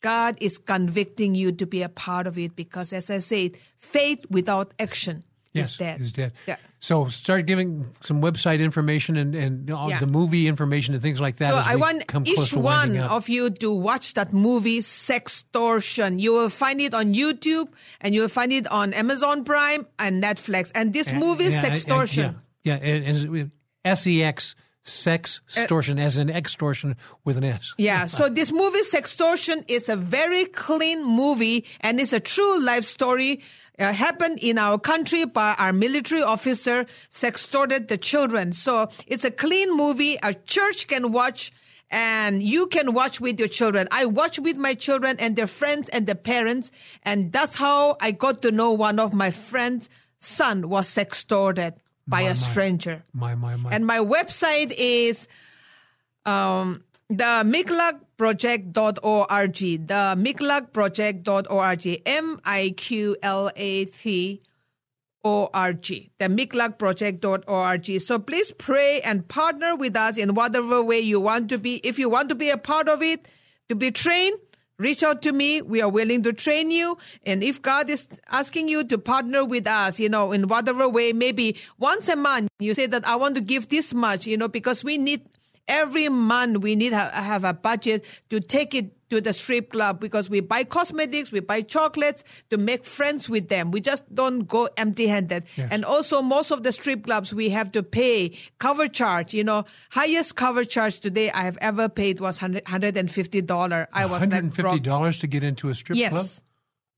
God is convicting you to be a part of it because, as I said, faith without action Yes, is dead. is dead. Yeah. So start giving some website information and, and all Yeah. the movie information and things like that. So I want each one of you to watch that movie Sextortion. You will find it on YouTube and you will find it on Amazon Prime and Netflix. And this movie Yeah, and- Sextortion. and- yeah, yeah, and, and sex sex extortion as an extortion with an S. Yeah, so this movie Sextortion is a very clean movie and it's a true life story. Uh, happened in our country by our military officer sextorted the children. So it's a clean movie. A church can watch and you can watch with your children. I watch with my children and their friends and their parents. And that's how I got to know one of my friends' son was sextorted by My, a stranger. My, my, my. And my website is um, the miqlatproject.org. The miqlatproject.org. M I Q L A T O-R-G, the miqlatproject.org. So please pray and partner with us in whatever way you want to be. If you want to be a part of it, to be trained, reach out to me. We are willing to train you. And if God is asking you to partner with us, you know, in whatever way, maybe once a month, you say that I want to give this much, you know, because we need every month we need to have a budget to take it to the strip club because we buy cosmetics, we buy chocolates to make friends with them. We just don't go empty handed. Yes. And also, most of the strip clubs we have to pay cover charge. You know, highest cover charge today I have ever paid was $100, $150. I was $150 to get into a strip Yes. club?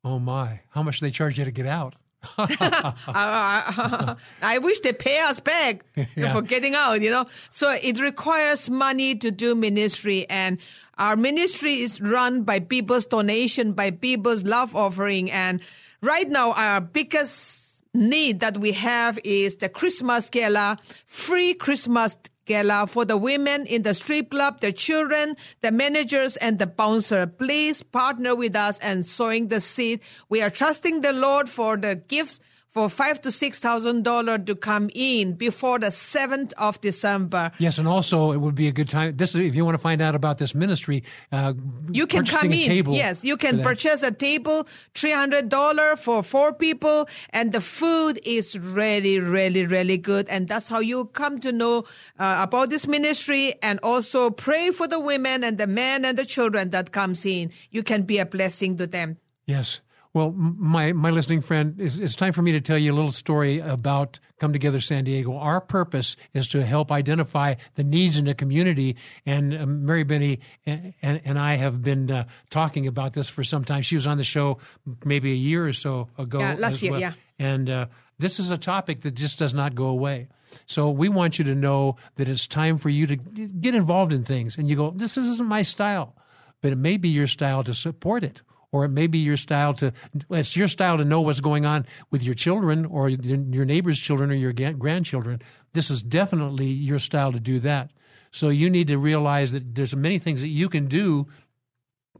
Oh, my. How much do they charge you to get out? I wish they pay us back Yeah. for getting out, you know. So it requires money to do ministry and our ministry is run by people's donation, by people's love offering. And right now our biggest need that we have is the Christmas gala, free Christmas gala for the women in the strip club, the children, the managers, and the bouncer. Please partner with us and sowing the seed. We are trusting the Lord for the gifts for five to six thousand dollars to come in before the seventh of December. Yes, and also it would be a good time. This, is if you want to find out about this ministry, uh, You can come a in. Table yes, you can purchase a table, three hundred dollar for four people, and the food is really, really, really good. And that's how you come to know uh, about this ministry, and also pray for the women and the men and the children that comes in. You can be a blessing to them. Yes. Well, my, my listening friend, it's, it's time for me to tell you a little story about Come Together San Diego. Our purpose is to help identify the needs in the community. And uh, Meribeny and, and, and I have been uh, talking about this for some time. She was on the show maybe a year or so ago. Yeah, last year, well. yeah. And uh, this is a topic that just does not go away. So we want you to know that it's time for you to get involved in things. And you go, this isn't my style, but it may be your style to support it. Or it may be your style to, it's your style to know what's going on with your children or your neighbor's children or your grandchildren. This is definitely your style to do that. So you need to realize that there's many things that you can do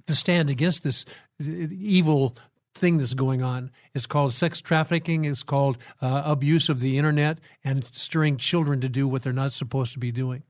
to stand against this evil thing that's going on. It's called sex trafficking. It's called uh, abuse of the internet and stirring children to do what they're not supposed to be doing.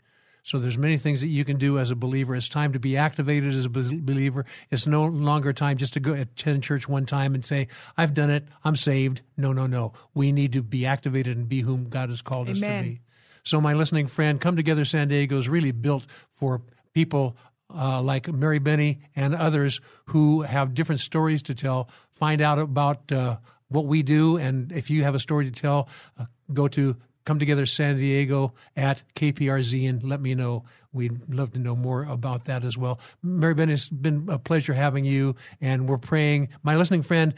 So there's many things that you can do as a believer. It's time to be activated as a believer. It's no longer time just to go attend church one time and say, "I've done it. I'm saved." No, no, no. We need to be activated and be whom God has called us to be. So, my listening friend, Come Together San Diego is really built for people uh, like Meribeny and others who have different stories to tell. Find out about uh, what we do, and if you have a story to tell, uh, go to Come Together San Diego at KPRZ and let me know. We'd love to know more about that as well. Meribeny, it's been a pleasure having you, and we're praying. My listening friend,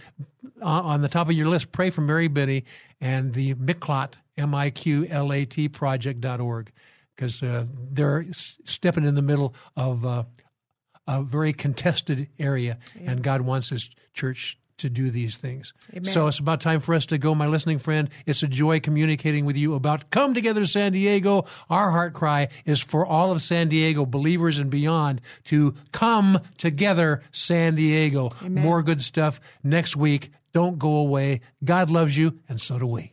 uh, on the top of your list, pray for Meribeny and the Miklat, M I Q L A T project.org, because uh, they're stepping in the middle of uh, a very contested area, and God wants His church to do these things. So it's about time for us to go, my listening friend. It's a joy communicating with you about Come Together San Diego. Our heart cry is for all of San Diego, believers and beyond, to come together, San Diego. More good stuff next week. Don't go away. God loves you, and so do we.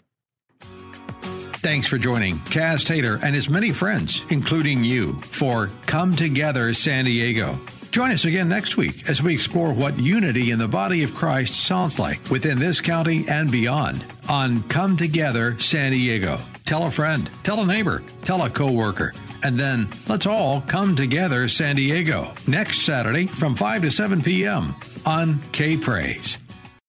Thanks for joining Kaz Taylor and his many friends, including you, for Come Together San Diego. Join us again next week as we explore what unity in the body of Christ sounds like within this county and beyond on Come Together San Diego. Tell a friend, tell a neighbor, tell a coworker, and then let's all come together San Diego next Saturday from 5 to 7 p.m. on K Praise.